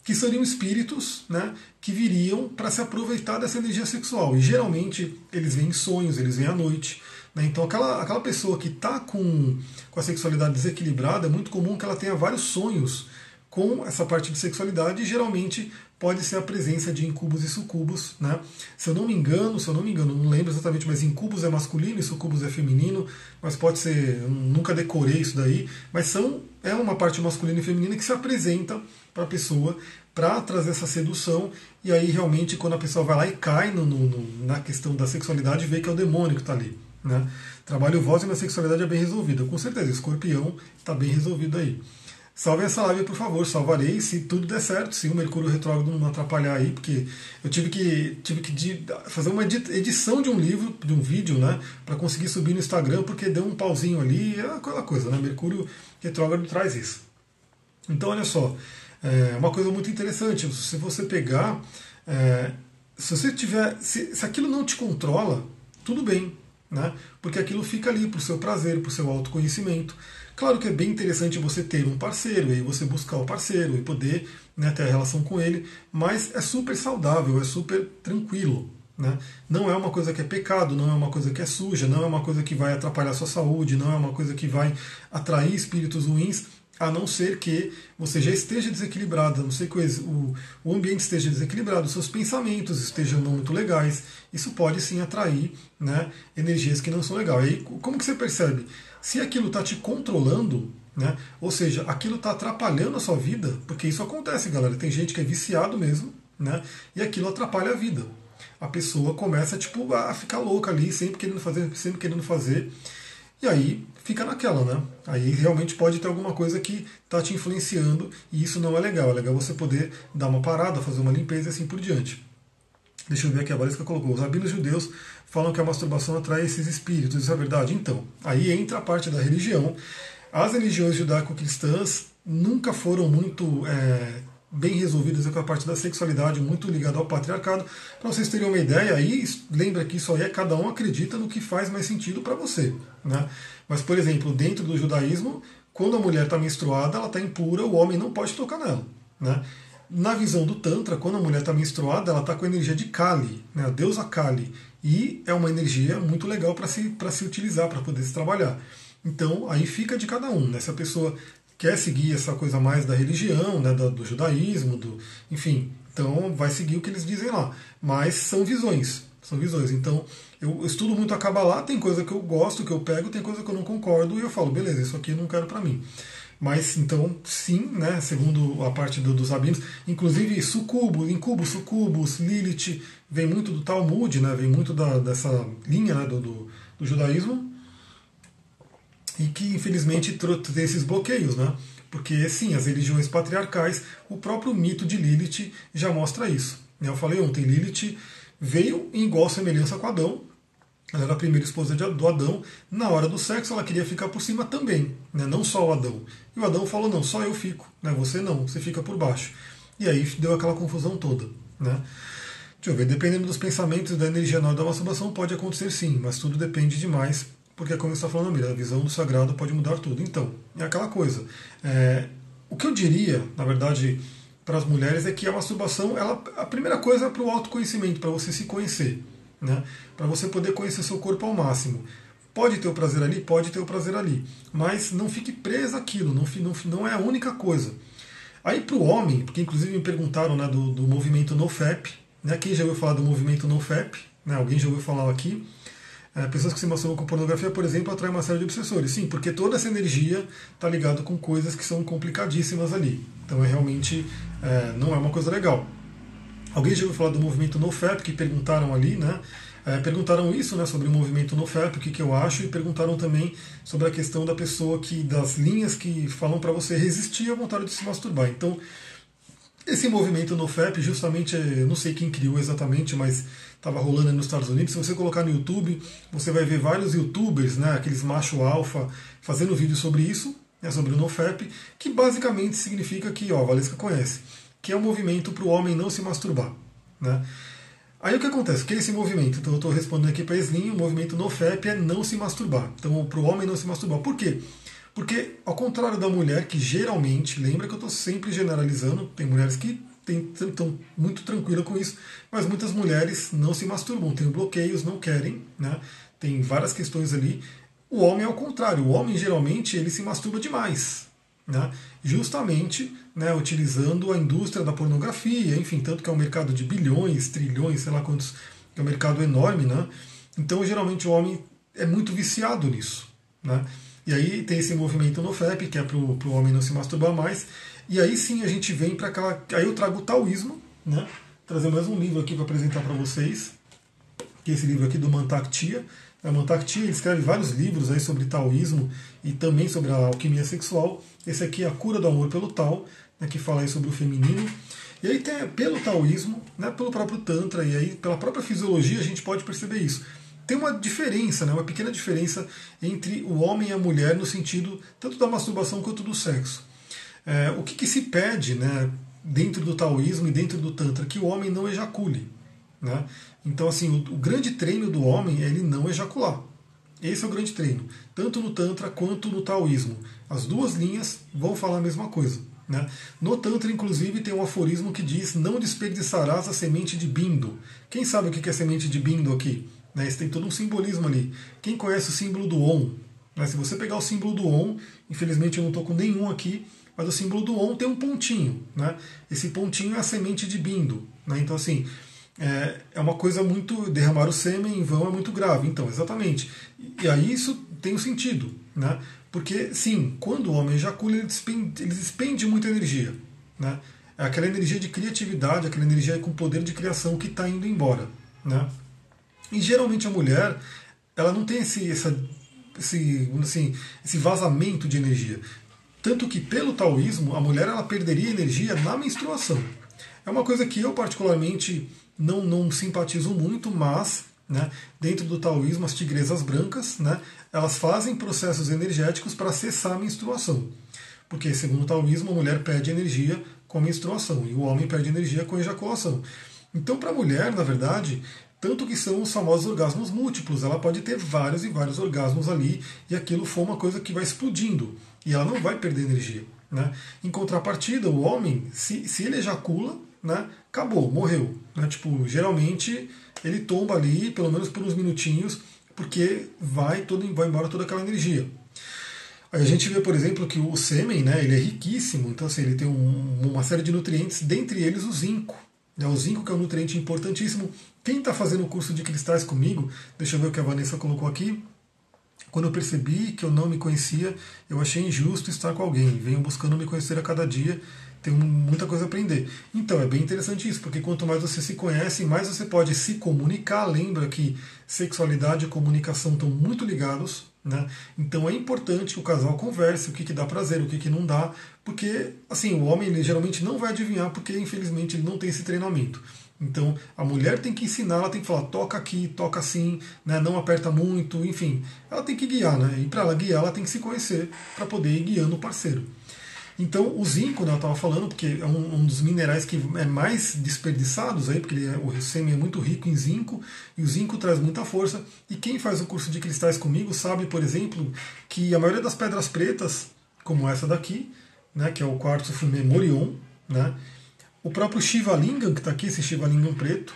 S1: que seriam espíritos né, que viriam para se aproveitar dessa energia sexual. E geralmente eles vêm em sonhos, eles vêm à noite. Né? Então aquela, aquela pessoa que está com, com a sexualidade desequilibrada, é muito comum que ela tenha vários sonhos com essa parte de sexualidade e geralmente pode ser a presença de incubos e sucubos. Né? Se eu não me engano, se eu não me engano, não lembro exatamente, mas incubos é masculino e sucubos é feminino, mas pode ser, nunca decorei isso daí, mas são é uma parte masculina e feminina que se apresenta para a pessoa para trazer essa sedução e aí realmente quando a pessoa vai lá e cai no, no, na questão da sexualidade vê que é o demônio que está ali. Né? Trabalho voz e na sexualidade é bem resolvido. Com certeza, escorpião está bem resolvido aí. Salve essa live, por favor, salvarei se tudo der certo, se o Mercúrio retrógrado não atrapalhar aí, porque eu tive que, tive que fazer uma edição de um livro, de um vídeo, né, para conseguir subir no Instagram, porque deu um pauzinho ali, é aquela coisa, né, Mercúrio retrógrado traz isso. Então, olha só, é uma coisa muito interessante, se você pegar, é, se você tiver, se, se aquilo não te controla, tudo bem, né, porque aquilo fica ali para o seu prazer, para o seu autoconhecimento. Claro que é bem interessante você ter um parceiro, e você buscar o parceiro e poder né, ter a relação com ele, mas é super saudável, é super tranquilo. Né? Não é uma coisa que é pecado, não é uma coisa que é suja, não é uma coisa que vai atrapalhar a sua saúde, não é uma coisa que vai atrair espíritos ruins. a não ser que você já esteja desequilibrado, a não ser que o, o ambiente esteja desequilibrado, seus pensamentos estejam não muito legais. Isso pode sim atrair né, energias que não são legais. E aí, como que você percebe? Se aquilo está te controlando, né, ou seja, aquilo está atrapalhando a sua vida, porque isso acontece, galera. Tem gente que é viciado mesmo, né, e aquilo atrapalha a vida. A pessoa começa tipo, a ficar louca ali, sempre querendo fazer, sempre querendo fazer. E aí fica naquela, né? Aí realmente pode ter alguma coisa que está te influenciando e isso não é legal. É legal você poder dar uma parada, fazer uma limpeza e assim por diante. Deixa eu ver aqui a Valesca colocou. Os rabinos judeus falam que a masturbação atrai esses espíritos. Isso é verdade? Então, aí entra a parte da religião. As religiões judaico-cristãs nunca foram muito é, bem resolvidas com a parte da sexualidade, muito ligada ao patriarcado. Para vocês terem uma ideia, aí lembra que isso aí é cada um acredita no que faz mais sentido para você. Né? Mas, por exemplo, dentro do judaísmo, quando a mulher está menstruada, ela está impura, o homem não pode tocar nela. Né? Na visão do Tantra, quando a mulher está menstruada, ela está com a energia de Kali, né? a deusa Kali. E é uma energia muito legal para se, se utilizar, para poder se trabalhar. Então, aí fica de cada um. Né? Se a pessoa quer seguir essa coisa mais da religião, né, do, do, judaísmo, do, enfim, então vai seguir o que eles dizem lá. Mas são visões, são visões. Então eu estudo muito a Kabbalah, tem coisa que eu gosto, que eu pego, tem coisa que eu não concordo e eu falo, beleza, isso aqui eu não quero para mim. Mas então, sim, né, segundo a parte do, dos rabinos, inclusive sucubo, incubo, sucubus, Lilith, vem muito do Talmud, né, vem muito da, dessa linha né, do, do, do judaísmo, e que infelizmente tem esses bloqueios, né? Porque sim, as religiões patriarcais, o próprio mito de Lilith já mostra isso. Eu falei ontem, Lilith veio em igual semelhança com Adão, ela era a primeira esposa do Adão. Na hora do sexo, ela queria ficar por cima também, né? não só o Adão. E o Adão falou: não, só eu fico, né? você não, você fica por baixo. E aí deu aquela confusão toda. Né? Deixa eu ver, dependendo dos pensamentos da energia na hora da masturbação, pode acontecer sim, mas tudo depende demais porque como está falando, a visão do sagrado pode mudar tudo. Então, é aquela coisa. É, o que eu diria, na verdade, para as mulheres é que a masturbação, ela, a primeira coisa é para o autoconhecimento, para você se conhecer, né? para você poder conhecer seu corpo ao máximo. Pode ter o prazer ali, pode ter o prazer ali, mas não fique preso aquilo, não, não, não é a única coisa. Aí para o homem, porque inclusive me perguntaram né, do, do movimento NoFap, né, quem já ouviu falar do movimento NoFap? Né, alguém já ouviu falar aqui? É, pessoas que se masturbam com pornografia, por exemplo, atraem uma série de obsessores. Sim, porque toda essa energia está ligada com coisas que são complicadíssimas ali. Então é realmente é, não é uma coisa legal. Alguém já ouviu falar do movimento NoFap, que perguntaram ali, né? É, perguntaram isso né, sobre o movimento NoFap, o que, que eu acho, e perguntaram também sobre a questão da pessoa que, das linhas que falam para você resistir à vontade de se masturbar. Então, esse movimento NoFap, justamente, não sei quem criou exatamente, mas estava rolando nos Estados Unidos. Se você colocar no YouTube, você vai ver vários youtubers, né, aqueles macho alfa, fazendo vídeo sobre isso, né, sobre o NoFap, que basicamente significa que, ó, a Valesca conhece, que é um movimento para o homem não se masturbar. Né? Aí o que acontece? O que é esse movimento? Então eu estou respondendo aqui para a Slim, o movimento NoFap é não se masturbar. Então, para o homem não se masturbar. Por quê? Porque, ao contrário da mulher, que geralmente, lembra que eu estou sempre generalizando, tem mulheres que estão muito tranquilas com isso, mas muitas mulheres não se masturbam, têm bloqueios, não querem, né? tem várias questões ali. O homem é o contrário, o homem geralmente ele se masturba demais, né? justamente né, utilizando a indústria da pornografia, enfim, tanto que é um mercado de bilhões, trilhões, sei lá quantos, é um mercado enorme, né? Então geralmente o homem é muito viciado nisso, né? E aí tem esse movimento no FEP, que é para o homem não se masturbar mais, e aí sim a gente vem para aquela. Aí eu trago o taoísmo, né? Trazer mais um livro aqui para apresentar para vocês, que é esse livro aqui do Mantak Chia. A Mantak Chia escreve vários livros aí sobre taoísmo e também sobre a alquimia sexual. Esse aqui é A Cura do Amor pelo Tao, né, que fala aí sobre o feminino. E aí tem pelo taoísmo, né, pelo próprio Tantra, e aí pela própria fisiologia a gente pode perceber isso. Tem uma diferença, né, uma pequena diferença entre o homem e a mulher no sentido tanto da masturbação quanto do sexo. É, o que, que, se pede né, dentro do taoísmo e dentro do tantra? Que o homem não ejacule. Né? Então, assim, o, o, grande treino do homem é ele não ejacular. Esse é o grande treino, tanto no Tantra quanto no Taoísmo. As duas linhas vão falar a mesma coisa. Né? No Tantra, inclusive, tem um aforismo que diz: Não desperdiçarás a semente de bindo. Quem sabe o que é semente de bindo aqui? Né? Isso tem todo um simbolismo ali. Quem conhece o símbolo do On? Né? Se você pegar o símbolo do On, infelizmente eu não estou com nenhum aqui, mas o símbolo do On tem um pontinho. Né? Esse pontinho é a semente de Bindo. Né? Então, assim, é, é uma coisa muito. Derramar o sêmen em vão é muito grave. Então, exatamente. E aí isso tem um sentido. Né? Porque, sim, quando o homem ejacula, ele despende, ele despende muita energia. Né? É aquela energia de criatividade, aquela energia com poder de criação que está indo embora. Né? E geralmente a mulher, ela não tem esse, essa, esse, assim, esse vazamento de energia. Tanto que, pelo taoísmo, a mulher ela perderia energia na menstruação. É uma coisa que eu, particularmente, não, não simpatizo muito, mas né, dentro do taoísmo, as tigresas brancas né, elas fazem processos energéticos para cessar a menstruação. Porque, segundo o taoísmo, a mulher perde energia com a menstruação e o homem perde energia com a ejaculação. Então, para a mulher, na verdade, tanto que são os famosos orgasmos múltiplos, ela pode ter vários e vários orgasmos ali e aquilo for uma coisa que vai explodindo e ela não vai perder energia. Né? Em contrapartida, o homem, se, se ele ejacula, né, acabou, morreu. Né? Tipo, geralmente ele tomba ali, pelo menos por uns minutinhos, porque vai, todo, vai embora toda aquela energia. Aí a gente vê, por exemplo, que o sêmen né, ele é riquíssimo, então assim, ele tem um, uma série de nutrientes, dentre eles o zinco. Né, o zinco que é um nutriente importantíssimo. Quem está fazendo o curso de cristais comigo, deixa eu ver o que a Vanessa colocou aqui. Quando eu percebi que eu não me conhecia, eu achei injusto estar com alguém. Venho buscando me conhecer a cada dia tem muita coisa a aprender. Então é bem interessante isso, porque quanto mais você se conhece, mais você pode se comunicar. Lembra que sexualidade e comunicação estão muito ligados. Né? Então é importante que o casal converse o que, que dá prazer, o que, que não dá, porque assim o homem ele, geralmente não vai adivinhar, porque infelizmente ele não tem esse treinamento. Então a mulher tem que ensinar, ela tem que falar toca aqui, toca assim, né? não aperta muito, enfim, ela tem que guiar, né? E para ela guiar, ela tem que se conhecer para poder ir guiando o parceiro. Então, o zinco, né, eu estava falando, porque é um, um, dos minerais que é mais desperdiçados aí, porque é, o sêmen é muito rico em zinco, e o zinco traz muita força. E quem faz o curso de cristais comigo sabe, por exemplo, que a maioria das pedras pretas, como essa daqui, né, que é o quartzo fumê Morion, né, o próprio Shiva Lingam, que está aqui, esse Shiva Lingam preto,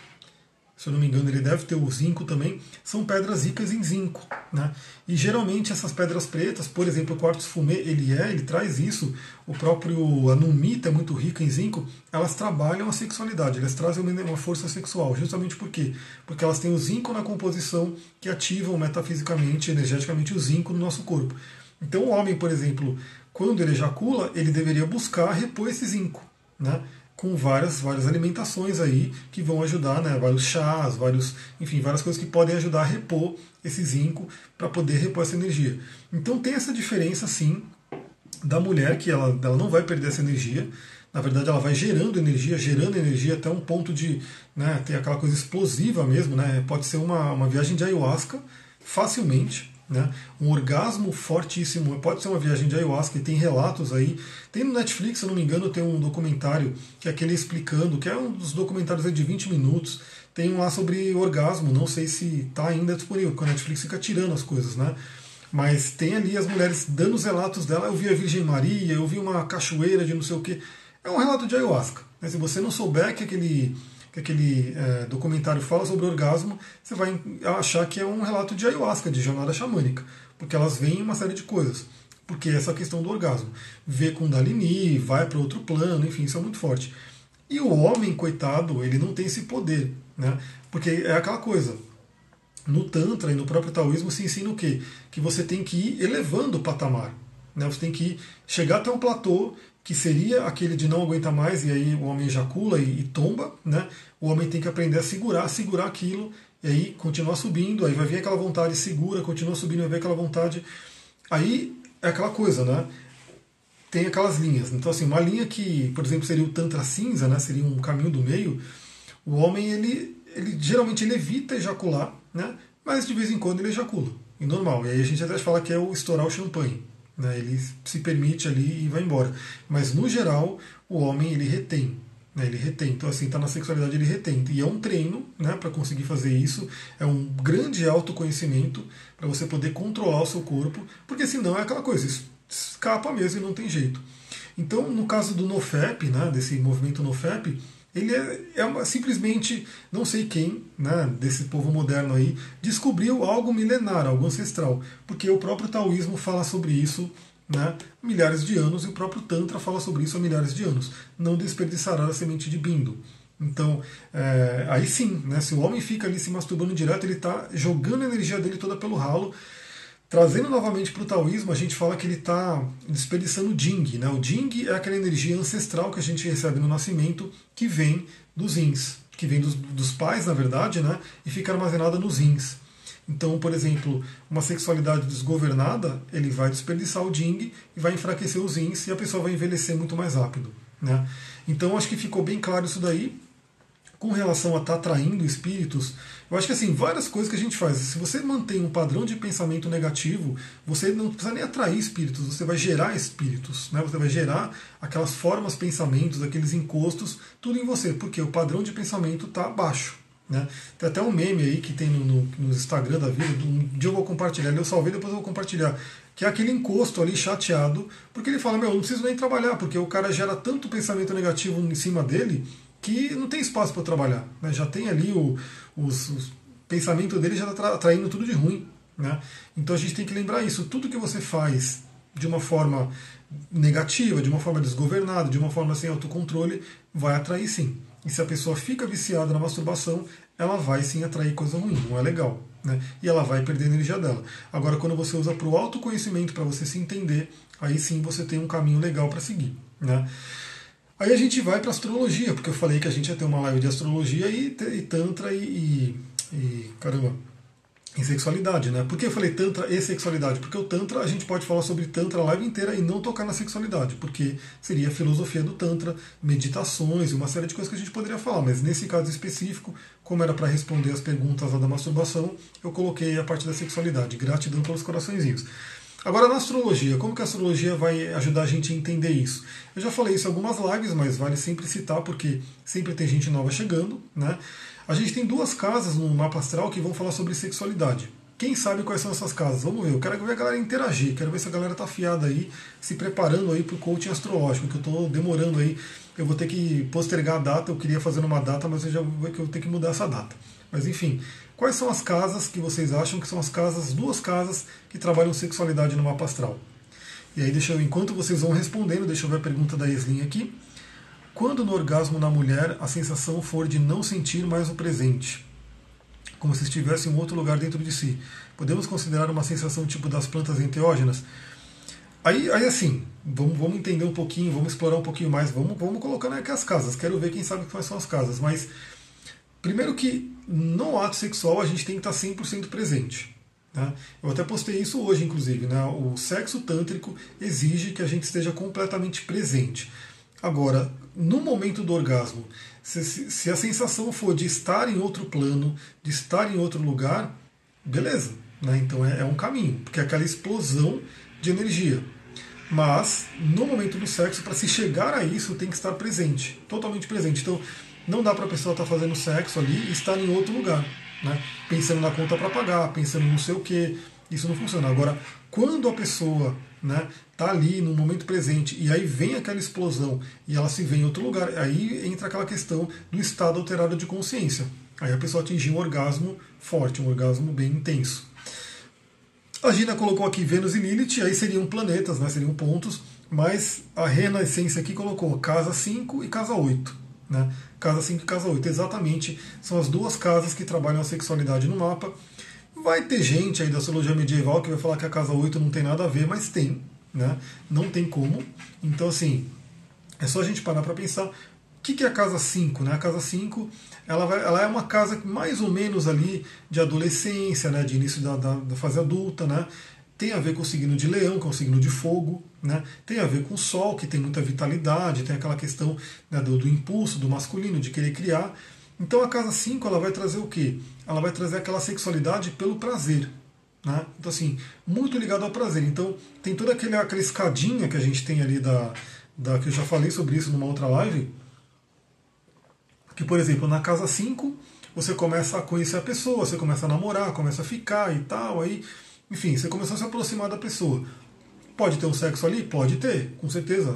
S1: se eu não me engano, ele deve ter o zinco também, são pedras ricas em zinco. Né? E geralmente essas pedras pretas, por exemplo, o quartzo fumê, ele é, ele traz isso, o próprio anumita é muito rica em zinco, elas trabalham a sexualidade, elas trazem uma força sexual, justamente por quê? Porque elas têm o zinco na composição que ativam metafisicamente, energeticamente o zinco no nosso corpo. Então o homem, por exemplo, quando ele ejacula, ele deveria buscar repor esse zinco. Né? Com várias, várias alimentações aí que vão ajudar, né? Vários chás, vários, enfim, várias coisas que podem ajudar a repor esse zinco para poder repor essa energia. Então tem essa diferença sim da mulher que ela, ela não vai perder essa energia. Na verdade, ela vai gerando energia, gerando energia até um ponto de né, ter aquela coisa explosiva mesmo. Né? Pode ser uma, uma viagem de ayahuasca facilmente. Né? Um orgasmo fortíssimo. Pode ser uma viagem de ayahuasca, e tem relatos aí. Tem no Netflix, se não me engano, tem um documentário que é aquele explicando, que é um dos documentários de 20 minutos. Tem um lá sobre orgasmo, não sei se está ainda disponível, porque a Netflix fica tirando as coisas, né? Mas tem ali as mulheres dando os relatos dela. Eu vi a Virgem Maria, eu vi uma cachoeira de não sei o que. É um relato de ayahuasca. Se você não souber que aquele que aquele é, documentário fala sobre orgasmo, você vai achar que é um relato de ayahuasca, de jornada xamânica, porque elas veem uma série de coisas. Porque essa questão do orgasmo. Vê com Dalini, vai para outro plano, enfim, isso é muito forte. E o homem, coitado, ele não tem esse poder, né? Porque é aquela coisa. No Tantra e no próprio Taoísmo se ensina o quê? Que você tem que ir elevando o patamar. Né? Você tem que chegar até um platô que seria aquele de não aguentar mais e aí o homem ejacula e, e tomba, né? O homem tem que aprender a segurar, segurar aquilo e aí continuar subindo, aí vai vir aquela vontade, segura, continua subindo, vai vir aquela vontade. Aí é aquela coisa, né? Tem aquelas linhas. Então, assim, uma linha que, por exemplo, seria o Tantra cinza, né? Seria um caminho do meio. O homem, ele, ele geralmente ele evita ejacular, né? Mas de vez em quando ele ejacula. E normal. E aí a gente até fala que é o estourar o champanhe. Né? Ele se permite ali e vai embora. Mas no geral, o homem ele retém. Né? Ele retém. Então, assim, está na sexualidade, ele retém. E é um treino né, para conseguir fazer isso. É um grande autoconhecimento para você poder controlar o seu corpo. Porque senão é aquela coisa, escapa mesmo e não tem jeito. Então, no caso do NoFap, né, desse movimento NoFap, ele é, é uma, simplesmente, não sei quem, né, desse povo moderno aí, descobriu algo milenar, algo ancestral. Porque o próprio taoísmo fala sobre isso né, milhares de anos, e o próprio Tantra fala sobre isso há milhares de anos. Não desperdiçará a semente de Bindo. Então, é, aí sim, né, se o homem fica ali se masturbando direto, ele está jogando a energia dele toda pelo ralo. Trazendo novamente para o taoísmo, a gente fala que ele está desperdiçando o Jing. Né? O Jing é aquela energia ancestral que a gente recebe no nascimento, que vem dos rins, que vem dos, dos pais, na verdade, né? e fica armazenada nos rins. Então, por exemplo, uma sexualidade desgovernada, ele vai desperdiçar o Jing e vai enfraquecer os rins e a pessoa vai envelhecer muito mais rápido. Né? Então, acho que ficou bem claro isso daí com relação a estar tá atraindo espíritos, eu acho que assim, várias coisas que a gente faz. Se você mantém um padrão de pensamento negativo, você não precisa nem atrair espíritos, você vai gerar espíritos, né? Você vai gerar aquelas formas, pensamentos, aqueles encostos, tudo em você, porque o padrão de pensamento está baixo. Né? Tem até um meme aí que tem no, no, no Instagram da vida, um dia eu vou compartilhar, eu salvei, depois eu vou compartilhar, que é aquele encosto ali chateado, porque ele fala, meu, não preciso nem trabalhar, porque o cara gera tanto pensamento negativo em cima dele que não tem espaço para trabalhar. Né? Já tem ali o, os, os pensamento dele já está atraindo tudo de ruim. Né? Então a gente tem que lembrar isso. Tudo que você faz de uma forma negativa, de uma forma desgovernada, de uma forma sem autocontrole, vai atrair sim. E se a pessoa fica viciada na masturbação, ela vai sim atrair coisa ruim, não é legal. Né? E ela vai perder a energia dela. Agora, quando você usa para o autoconhecimento, para você se entender, aí sim você tem um caminho legal para seguir. Né? Aí a gente vai para astrologia, porque eu falei que a gente ia ter uma live de astrologia e, e tantra e, e, e, caramba, em sexualidade, né? Por que eu falei tantra e sexualidade? Porque o tantra a gente pode falar sobre tantra a live inteira e não tocar na sexualidade, porque seria a filosofia do tantra, meditações e uma série de coisas que a gente poderia falar, mas nesse caso específico, como era para responder as perguntas lá da masturbação, eu coloquei a parte da sexualidade. Gratidão pelos coraçõezinhos. Agora, na astrologia, como que a astrologia vai ajudar a gente a entender isso? Eu já falei isso em algumas lives, mas vale sempre citar porque sempre tem gente nova chegando. Né? A gente tem duas casas no mapa astral que vão falar sobre sexualidade. Quem sabe quais são essas casas? Vamos ver. Eu quero ver a galera interagir, quero ver se a galera está afiada aí, se preparando aí para o coaching astrológico, que eu estou demorando aí. Eu vou ter que postergar a data, eu queria fazer uma data, mas eu já vou eu ter que mudar essa data. Mas enfim, Quais são as casas que vocês acham que são as casas, duas casas que trabalham sexualidade no mapa astral? E aí, deixa eu, enquanto vocês vão respondendo, deixa eu ver a pergunta da Eslin aqui. Quando no orgasmo na mulher a sensação for de não sentir mais o presente, como se estivesse em um outro lugar dentro de si, podemos considerar uma sensação tipo das plantas enteógenas? Aí, aí assim, vamos, vamos entender um pouquinho, vamos explorar um pouquinho mais, vamos, vamos colocando aqui as casas. Quero ver quem sabe quais são as casas, mas Primeiro que no ato sexual a gente tem que estar 100% presente. Né? Eu até postei isso hoje, inclusive. Né? O sexo tântrico exige que a gente esteja completamente presente. Agora, no momento do orgasmo, se, se, a sensação for de estar em outro plano, de estar em outro lugar, beleza. Né? Então é, é um caminho, porque é aquela explosão de energia. Mas, no momento do sexo, para se chegar a isso, tem que estar presente, totalmente presente. Então, não dá para a pessoa estar tá fazendo sexo ali e estar em outro lugar, né? pensando na conta para pagar, pensando no sei o que. Isso não funciona. Agora, quando a pessoa né, tá ali no momento presente e aí vem aquela explosão e ela se vê em outro lugar, aí entra aquela questão do estado alterado de consciência. Aí a pessoa atingiu um orgasmo forte, um orgasmo bem intenso. A Gina colocou aqui Vênus e Lilith, aí seriam planetas, né, seriam pontos, mas a Rena Essência aqui colocou casa 5 e casa 8. Né? Casa 5 e casa 8, exatamente, são as duas casas que trabalham a sexualidade no mapa. Vai ter gente aí da astrologia medieval que vai falar que a casa 8 não tem nada a ver, mas tem, né? não tem como. Então, assim, é só a gente parar para pensar o que, que é a casa 5? Né? A casa 5 ela, ela é uma casa mais ou menos ali de adolescência, né? de início da, da, da fase adulta, né? tem a ver com o signo de leão, é um signo de fogo, né? tem a ver com o sol, que tem muita vitalidade, tem aquela questão né, do, do, impulso, do masculino, de querer criar. Então a casa 5 ela vai trazer o quê? Ela vai trazer aquela sexualidade pelo prazer. Né? Então, assim, muito ligado ao prazer. Então, tem toda aquela escadinha que a gente tem ali da, da. que eu já falei sobre isso numa outra live. Que, por exemplo, na casa 5, você começa a conhecer a pessoa, você começa a namorar, começa a ficar e tal, aí enfim, você começou a se aproximar da pessoa. Pode ter um sexo ali? Pode ter, com certeza.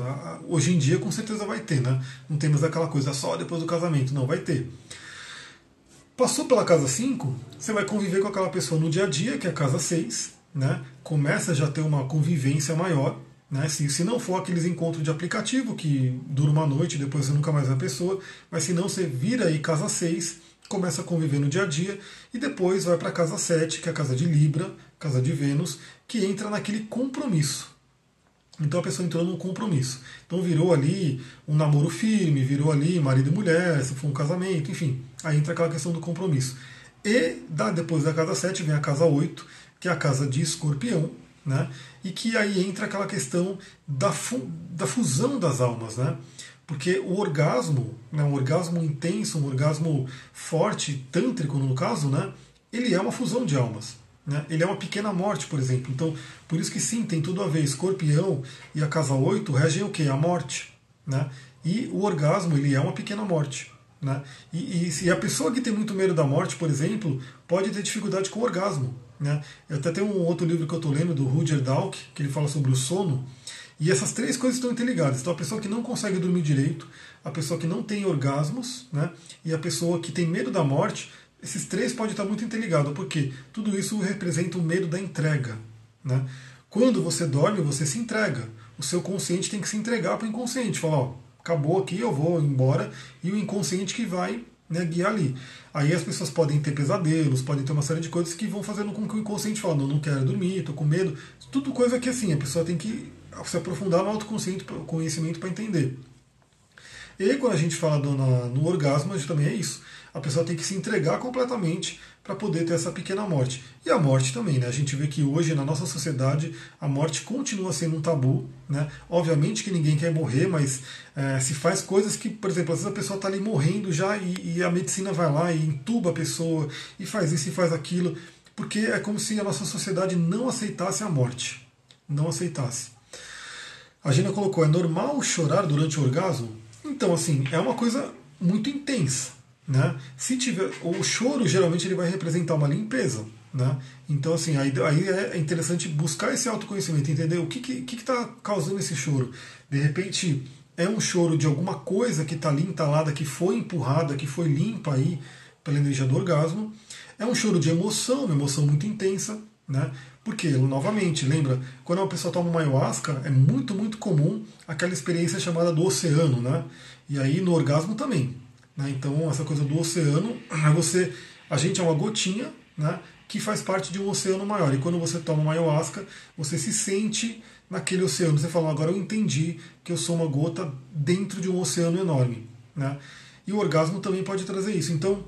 S1: Hoje em dia, com certeza vai ter, né? Não temos aquela coisa só depois do casamento, não, vai ter. Passou pela casa 5, você vai conviver com aquela pessoa no dia a dia, que é a casa 6, né? Começa já a ter uma convivência maior, Né? Se, se não for aqueles encontros de aplicativo que dura uma noite e depois você nunca mais vê a pessoa, mas se não, você vira aí casa 6, começa a conviver no dia a dia e depois vai para a casa 7, que é a casa de Libra, casa de Vênus, que entra naquele compromisso. Então a pessoa entrou num compromisso. Então virou ali um namoro firme, virou ali marido e mulher, se for um casamento, enfim. Aí entra aquela questão do compromisso. E da, depois da casa 7 vem a casa 8, que é a casa de escorpião, né? E que aí entra aquela questão da, fu da fusão das almas, né? Porque o orgasmo, né, um orgasmo intenso, um orgasmo forte, tântrico no caso, né? Ele é uma fusão de almas. Né? Ele é uma pequena morte, por exemplo. Então, por isso que sim, tem tudo a ver. Escorpião e a casa 8 regem o quê? A morte. Né? E o orgasmo ele é uma pequena morte. Né? E, e, a pessoa que tem muito medo da morte, por exemplo, pode ter dificuldade com o orgasmo. Né? Eu até tem um outro livro que eu estou lendo, do Rudyard Dalk, que ele fala sobre o sono. E essas três coisas estão interligadas. Então, a pessoa que não consegue dormir direito, a pessoa que não tem orgasmos, né? e a pessoa que tem medo da morte, esses três podem estar muito interligados, porque tudo isso representa o medo da entrega. Né? Quando você dorme, você se entrega. O seu consciente tem que se entregar para o inconsciente. Falar, ó, acabou aqui, eu vou embora, e o inconsciente que vai né, guiar ali. Aí as pessoas podem ter pesadelos, podem ter uma série de coisas que vão fazendo com que o inconsciente fale, não, não quero dormir, estou com medo. Tudo coisa que assim, a pessoa tem que se aprofundar no autoconsciente, conhecimento para entender. E quando a gente fala do, na, no orgasmo, a gente também é isso a pessoa tem que se entregar completamente para poder ter essa pequena morte. E a morte também, né? A gente vê que hoje na nossa sociedade a morte continua sendo um tabu, né? Obviamente que ninguém quer morrer, mas é, se faz coisas que, por exemplo, às vezes a pessoa está ali morrendo já e, e, a medicina vai lá e entuba a pessoa e faz isso e faz aquilo, porque é como se a nossa sociedade não aceitasse a morte, não aceitasse. A Gina colocou: é normal chorar durante o orgasmo? Então, assim, é uma coisa muito intensa. Né? Se tiver, o choro geralmente ele vai representar uma limpeza. Né? Então, assim, aí, aí é interessante buscar esse autoconhecimento, entender o que está que, que tá causando esse choro. De repente, é um choro de alguma coisa que está ali entalada, que foi empurrada, que foi limpa aí pela energia do orgasmo. É um choro de emoção, uma emoção muito intensa. Né? Porque, novamente, lembra, quando uma pessoa toma uma ayahuasca, é muito, muito comum aquela experiência chamada do oceano. Né? E aí no orgasmo também. Né? Então, essa coisa do oceano, é você, a gente é uma gotinha né, que faz parte de um oceano maior. E quando você toma uma ayahuasca, você se sente naquele oceano. Você fala, agora eu entendi que eu sou uma gota dentro de um oceano enorme. Né? E o orgasmo também pode trazer isso. Então,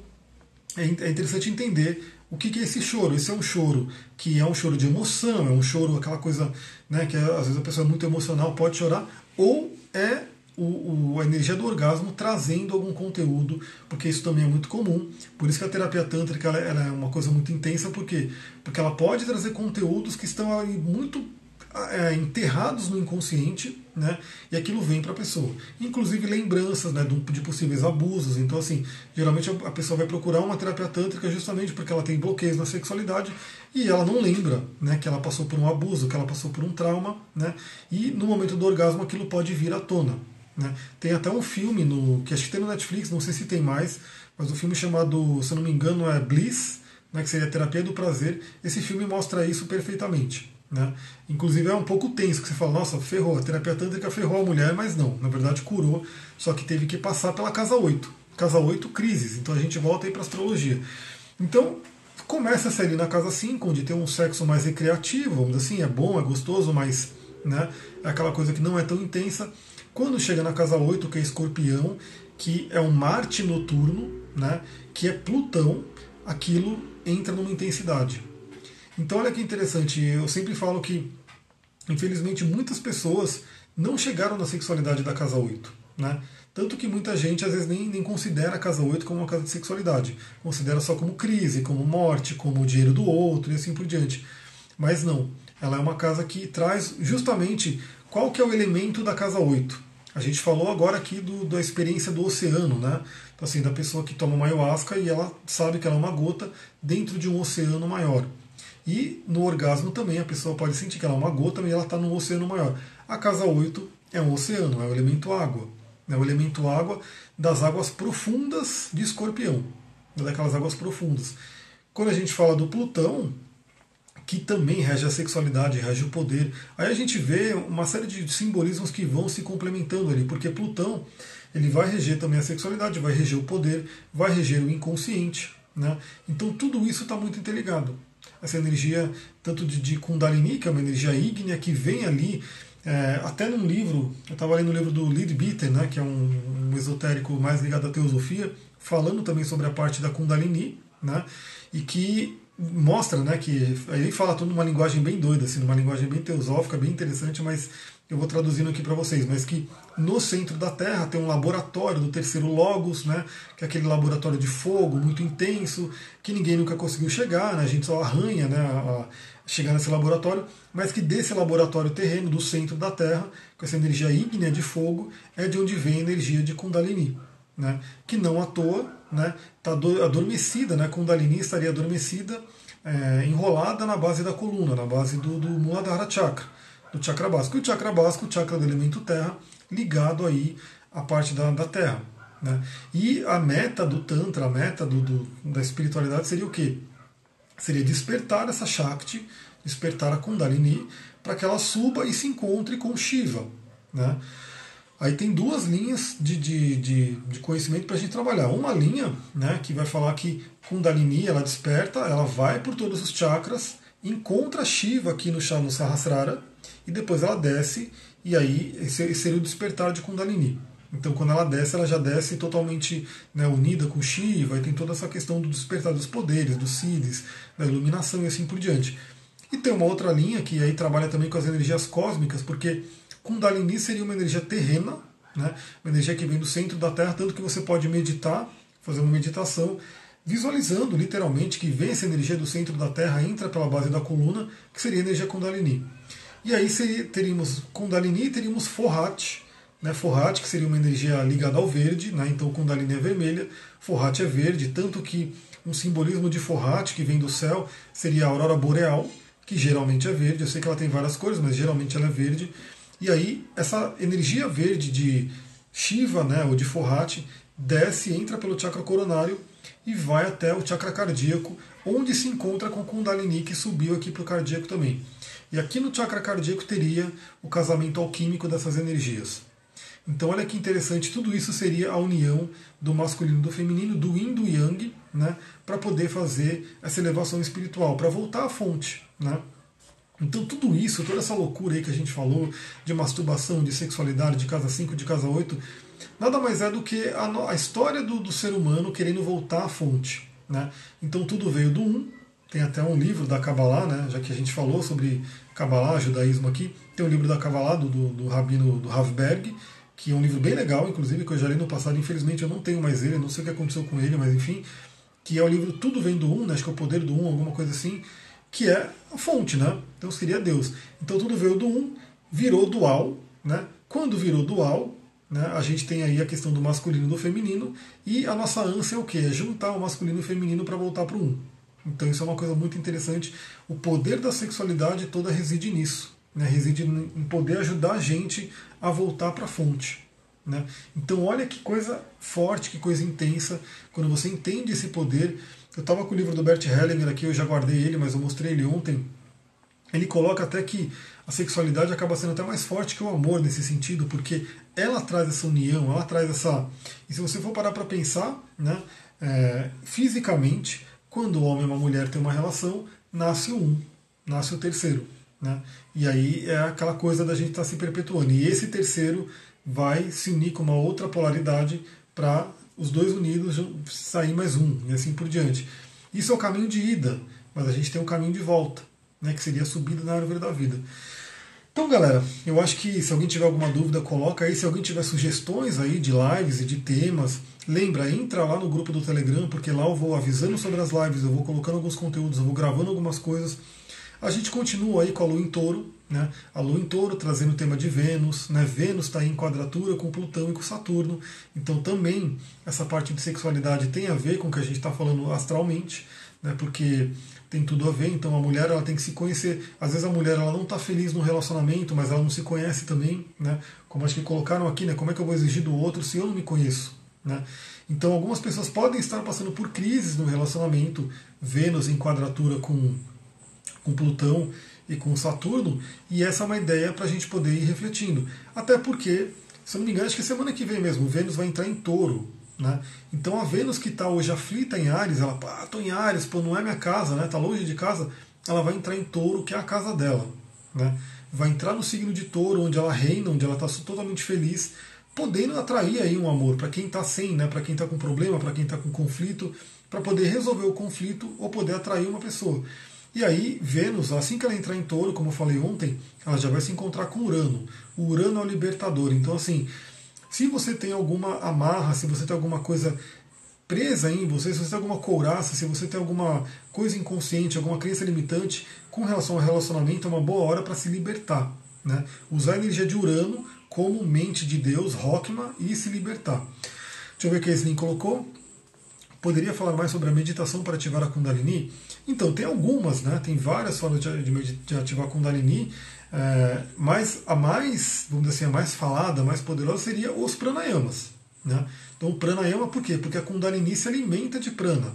S1: é, é interessante entender o que é esse choro. Esse é um choro que é um choro de emoção, é um choro, aquela coisa né, que às vezes a pessoa é muito emocional, pode chorar, ou é o, o, a energia do orgasmo trazendo algum conteúdo, porque isso também é muito comum. Por isso que a terapia tântrica ela, ela é uma coisa muito intensa, porque porque ela pode trazer conteúdos que estão aí muito é, enterrados no inconsciente, né? E aquilo vem para a pessoa. Inclusive lembranças, né, de possíveis abusos. Então, assim, geralmente a pessoa vai procurar uma terapia tântrica justamente porque ela tem bloqueios na sexualidade e ela não lembra, né, que ela passou por um abuso, que ela passou por um trauma, né? E no momento do orgasmo aquilo pode vir à tona. Né? Tem até um filme no, que acho que tem no Netflix, não sei se tem mais, mas um filme chamado, se eu não me engano, é Bliss, né, que seria Terapia do Prazer. Esse filme mostra isso perfeitamente. Né? Inclusive é um pouco tenso, que você fala, nossa, ferrou, a terapia tântrica ferrou a mulher, mas não, na verdade curou, só que teve que passar pela casa 8. Casa 8, crises, então a gente volta aí para astrologia. Então, começa a ali na casa 5, onde tem um sexo mais recreativo, vamos dizer assim, é bom, é gostoso, mas né, é aquela coisa que não é tão intensa. Quando chega na casa 8, que é escorpião, que é um Marte noturno, né, que é Plutão, aquilo entra numa intensidade. Então olha que interessante, eu sempre falo que, infelizmente, muitas pessoas não chegaram na sexualidade da casa 8. Né? Tanto que muita gente às vezes nem, nem considera a casa 8 como uma casa de sexualidade. Considera só como crise, como morte, como dinheiro do outro e assim por diante. Mas não. Ela é uma casa que traz justamente qual que é o elemento da casa 8? A gente falou agora aqui do, da experiência do oceano, né? Então, assim, da pessoa que toma uma ayahuasca e ela sabe que ela é uma gota dentro de um oceano maior. E no orgasmo também a pessoa pode sentir que ela é uma gota e ela está num oceano maior. A casa 8 é um oceano, é o elemento água. É o elemento água das águas profundas de escorpião, daquelas águas profundas. Quando a gente fala do Plutão, que também rege a sexualidade, rege o poder. Aí a gente vê uma série de simbolismos que vão se complementando ali, porque Plutão ele vai reger também a sexualidade, vai reger o poder, vai reger o inconsciente. Né? Então tudo isso está muito interligado. Essa energia, tanto de, de Kundalini, que é uma energia ígnea, que vem ali, é, até num livro, eu estava lendo o livro do Leadbeater, né, que é um, um esotérico mais ligado à teosofia, falando também sobre a parte da Kundalini, né, e que mostra né, que. Ele fala tudo numa linguagem bem doida, assim, numa linguagem bem teosófica, bem interessante, mas eu vou traduzindo aqui para vocês, mas que no centro da Terra tem um laboratório do terceiro Logos, né, que é aquele laboratório de fogo muito intenso, que ninguém nunca conseguiu chegar, né, a gente só arranha né, a chegar nesse laboratório, mas que desse laboratório terreno, do centro da Terra, com essa energia ígnea de fogo, é de onde vem a energia de Kundalini, né, que não à toa está né, tá adormecida, né, Kundalini estaria adormecida, é, enrolada na base da coluna, na base do, do Muladhara Chakra do chakra básico. E o chakra básico, o chakra do elemento terra, ligado aí à parte da, da terra. Né? E a meta do Tantra, a meta do, do, da espiritualidade seria o quê? Seria despertar essa Shakti, despertar a Kundalini, para que ela suba e se encontre com Shiva. Né? Aí tem duas linhas de, de, de, de conhecimento para a gente trabalhar. Uma linha né, que vai falar que Kundalini ela desperta, ela vai por todos os chakras, encontra Shiva aqui no, no Sahasrara, e depois ela desce, e aí esse seria o despertar de Kundalini. Então, quando ela desce, ela já desce totalmente né, unida com Shiva, e tem toda essa questão do despertar dos poderes, dos Siddhis, da iluminação e assim por diante. E tem uma outra linha que aí trabalha também com as energias cósmicas, porque Kundalini seria uma energia terrena, né, uma energia que vem do centro da Terra, tanto que você pode meditar, fazer uma meditação, visualizando literalmente que vem essa energia do centro da Terra, entra pela base da coluna, que seria a energia Kundalini. E aí seria, teríamos Kundalini e teríamos Forrat, né, Forrat, que seria uma energia ligada ao verde, né, então Kundalini é vermelha, Forrat é verde, tanto que um simbolismo de Forrat, que vem do céu, seria a aurora boreal, que geralmente é verde, eu sei que ela tem várias cores, mas geralmente ela é verde. E aí essa energia verde de Shiva, né, ou de Forrat, desce, entra pelo chakra coronário e vai até o chakra cardíaco, onde se encontra com Kundalini, que subiu aqui para o cardíaco também. E aqui no chakra cardíaco teria o casamento alquímico dessas energias. Então olha que interessante, tudo isso seria a união do masculino e do feminino, do yin do yang, né, para poder fazer essa elevação espiritual, para voltar à fonte, né? Então tudo isso, toda essa loucura aí que a gente falou de masturbação, de sexualidade, de casa 5, de casa 8, nada mais é do que a, a história do, do, ser humano querendo voltar à fonte. Né? Então tudo veio do um, tem até um livro da Kabbalah, né, já que a gente falou sobre Kabbalah, judaísmo aqui, tem um livro da Kabbalah do, do, do Rabino do Havberg, que é um livro bem legal, inclusive, que eu já li no passado, infelizmente eu não tenho mais ele, não sei o que aconteceu com ele, mas enfim, que é o livro Tudo Vem do Um, né, acho que é o Poder do Um, alguma coisa assim, que é a fonte, né? Então seria Deus. Então tudo veio do Um, virou dual, né? Quando virou dual, né, a gente tem aí a questão do masculino e do feminino, e a nossa ânsia é o quê? É juntar o masculino e o feminino para voltar para o Um. Então isso é uma coisa muito interessante. O poder da sexualidade toda reside nisso. Né? Reside em poder ajudar a gente a voltar para a fonte. Né? Então olha que coisa forte, que coisa intensa, quando você entende esse poder. Eu estava com o livro do Bert Hellinger aqui, eu já guardei ele, mas eu mostrei ele ontem. Ele coloca até que a sexualidade acaba sendo até mais forte que o amor nesse sentido, porque ela traz essa união, ela traz essa. E se você for parar para pensar, né, é, fisicamente, quando o homem e uma mulher têm uma relação, nasce um, nasce o terceiro. Né? E aí é aquela coisa da gente estar tá se perpetuando. E esse terceiro vai se unir com uma outra polaridade para os dois unidos sair mais um, e assim por diante. Isso é o caminho de ida, mas a gente tem um caminho de volta, né, que seria a subida na árvore da vida. Então, galera, eu acho que se alguém tiver alguma dúvida, coloca aí. Se alguém tiver sugestões aí de lives e de temas, lembra, entra lá no grupo do Telegram, porque lá eu vou avisando sobre as lives, eu vou colocando alguns conteúdos, eu vou gravando algumas coisas. A gente continua aí com a Lua em Touro, né? A Lua em Touro trazendo o tema de Vênus, né? Vênus está em quadratura com Plutão e com Saturno, então também essa parte de sexualidade tem a ver com o que a gente está falando astralmente, né? Porque tem tudo a ver. Então a mulher ela tem que se conhecer. Às vezes a mulher ela não está feliz no relacionamento, mas ela não se conhece também, né? Como acho que colocaram aqui, né? Como é que eu vou exigir do outro se eu não me conheço, né? Então algumas pessoas podem estar passando por crises no relacionamento, Vênus em quadratura com com Plutão e com Saturno, e essa é uma ideia para a gente poder ir refletindo. Até porque, se eu não me engano, acho que semana que vem mesmo, Vênus vai entrar em touro. Né? Então a Vênus que está hoje aflita em Ares, ela, ah, tô em Ares, pô, não é minha casa, né? Tá longe de casa, ela vai entrar em touro, que é a casa dela. Né? Vai entrar no signo de touro, onde ela reina, onde ela está totalmente feliz, podendo atrair aí um amor para quem está sem, né? para quem está com problema, para quem está com conflito, para poder resolver o conflito ou poder atrair uma pessoa. E aí, Vênus, assim que ela entrar em touro, como eu falei ontem, ela já vai se encontrar com Urano. O Urano é o libertador. Então, assim, se você tem alguma amarra, se você tem alguma coisa presa em você, se você tem alguma couraça, se você tem alguma coisa inconsciente, alguma crença limitante com relação ao relacionamento, é uma boa hora para se libertar. Né? Usar a energia de Urano como mente de Deus, Rockma, e se libertar. Deixa eu ver o que a Slim colocou. Poderia falar mais sobre a meditação para ativar a Kundalini? Então, tem algumas, né? tem várias formas de, de ativar a Kundalini, é, mas a mais, vamos dizer assim, a mais falada, a mais poderosa seria os pranayamas. Né? Então, o pranayama por quê? Porque a Kundalini se alimenta de prana.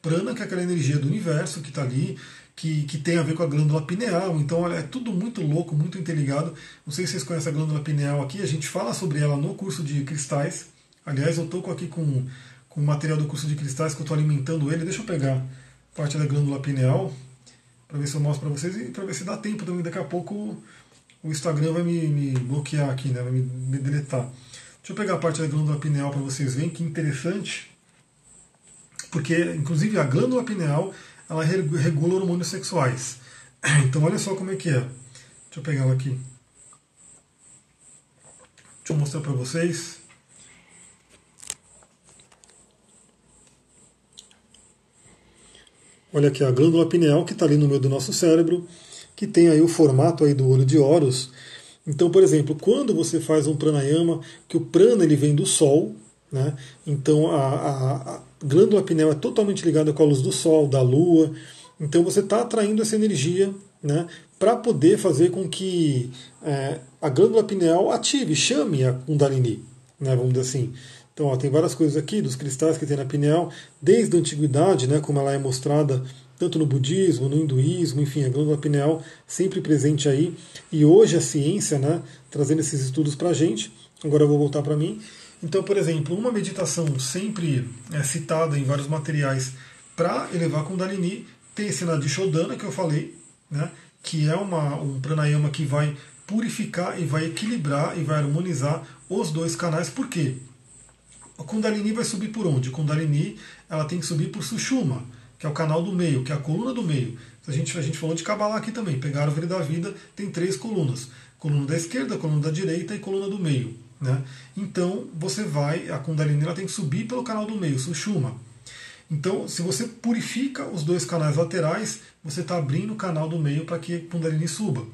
S1: Prana, que é aquela energia do universo que está ali, que, que tem a ver com a glândula pineal. Então, olha, é tudo muito louco, muito interligado. Não sei se vocês conhecem a glândula pineal aqui, a gente fala sobre ela no curso de cristais. Aliás, eu estou aqui com com o material do curso de cristais que eu estou alimentando ele. Deixa eu pegar parte da glândula pineal para ver se eu mostro para vocês e para ver se dá tempo também. Daqui a pouco o Instagram vai me, me bloquear aqui, né? vai me, me deletar. Deixa eu pegar a parte da glândula pineal para vocês verem que interessante. Porque, inclusive, a glândula pineal ela regula hormônios sexuais. Então, olha só como é que é. Deixa eu pegar ela aqui. Deixa eu mostrar para vocês. Olha aqui a glândula pineal que está ali no meio do nosso cérebro, que tem aí o formato aí do olho de Horus. Então, por exemplo, quando você faz um pranayama, que o prana ele vem do sol, né? Então a, a, a glândula pineal é totalmente ligada com a luz do sol, da lua. Então você está atraindo essa energia, né? Para poder fazer com que é, a glândula pineal ative, chame a Kundalini, né? Vamos dizer assim. Então, ó, tem várias coisas aqui dos cristais que tem na pineal, desde a antiguidade, né, como ela é mostrada tanto no budismo, no hinduísmo, enfim, a glândula pineal sempre presente aí. E hoje a ciência, né, trazendo esses estudos para a gente. Agora eu vou voltar para mim. Então, por exemplo, uma meditação sempre é citada em vários materiais para elevar a Kundalini tem esse Nadi Shodana que eu falei, né, que é uma, um pranayama que vai purificar e vai equilibrar e vai harmonizar os dois canais. Por quê? A Kundalini vai subir por onde? A Kundalini ela tem que subir por Sushuma, que é o canal do meio, que é a coluna do meio. A gente, a gente falou de Kabbalah aqui também. Pegar a árvore da vida tem três colunas: coluna da esquerda, coluna da direita e coluna do meio. Né? Então você vai, a Kundalini ela tem que subir pelo canal do meio, Sushuma. Então, se você purifica os dois canais laterais, você está abrindo o canal do meio para que a Kundalini suba.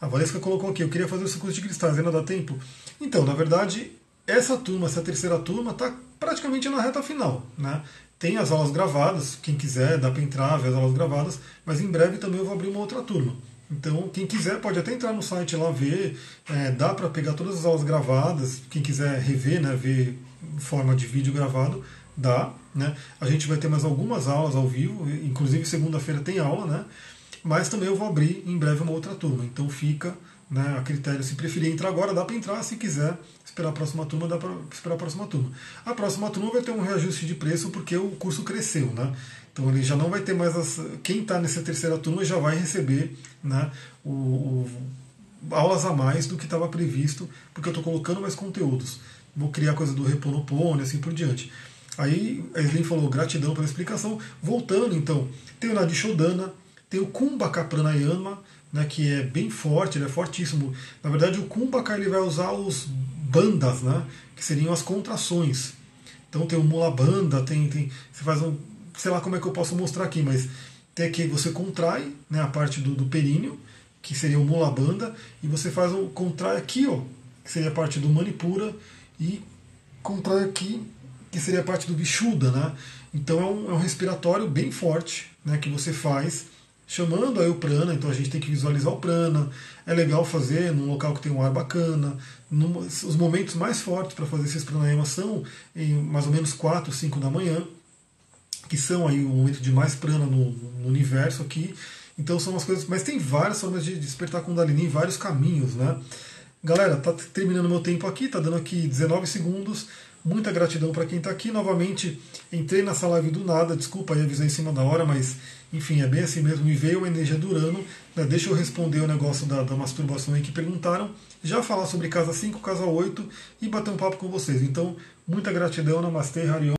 S1: A Valesca colocou aqui, eu queria fazer esse curso de cristais, ainda dá tempo? Então, na verdade, essa turma, essa terceira turma, está praticamente na reta final. Né? Tem as aulas gravadas, quem quiser, dá para entrar, ver as aulas gravadas, mas em breve também eu vou abrir uma outra turma. Então, quem quiser pode até entrar no site lá ver, é, dá para pegar todas as aulas gravadas, quem quiser rever, né, ver forma de vídeo gravado, dá. Né? A gente vai ter mais algumas aulas ao vivo, inclusive segunda-feira tem aula, né? mas também eu vou abrir em breve uma outra turma. Então fica né, a critério, se preferir entrar agora, dá para entrar, se quiser esperar a próxima turma, dá para esperar a próxima turma. A próxima turma vai ter um reajuste de preço porque o curso cresceu, né? Então ele já não vai ter mais as. Quem está nessa terceira turma já vai receber né, o, o aulas a mais do que estava previsto, porque eu estou colocando mais conteúdos. Vou criar coisa do Reponopono e assim por diante. Aí a Slim falou gratidão pela explicação. Voltando então, tem o Nadi Shodana, tem o Kumbhaka Pranayama, né, que é bem forte, ele é fortíssimo. Na verdade, o Kumbhaka ele vai usar os bandas, né, que seriam as contrações. Então tem o Mula Banda, tem, tem, você faz um, sei lá como é que eu posso mostrar aqui, mas tem aqui você contrai né, a parte do, do períneo, que seria o Mula Banda, e você faz um contrai aqui, ó, que seria a parte do Manipura, e contrai aqui, que seria a parte do Vishuddha, né? Então é um, é um respiratório bem forte, né, que você faz chamando aí o prana, então a gente tem que visualizar o prana. É legal fazer num local que tem um ar bacana. os momentos mais fortes para fazer esses pranayamas são em mais ou menos 4, 5 da manhã, que são aí o momento de mais prana no, no universo aqui. Então são umas coisas. Mas tem várias formas de despertar Kundalini, vários caminhos, né? Galera, tá terminando meu tempo aqui, tá dando aqui 19 segundos. Muita gratidão para quem está aqui. Novamente, entrei nessa live do nada, desculpa aí, avisei em cima da hora, mas enfim, é bem assim mesmo. Me veio a energia do Urano. Né? Deixa eu responder o negócio da, da masturbação aí que perguntaram. Já falar sobre casa 5, casa 8 e bater um papo com vocês. Então, muita gratidão, Namastê, Harion.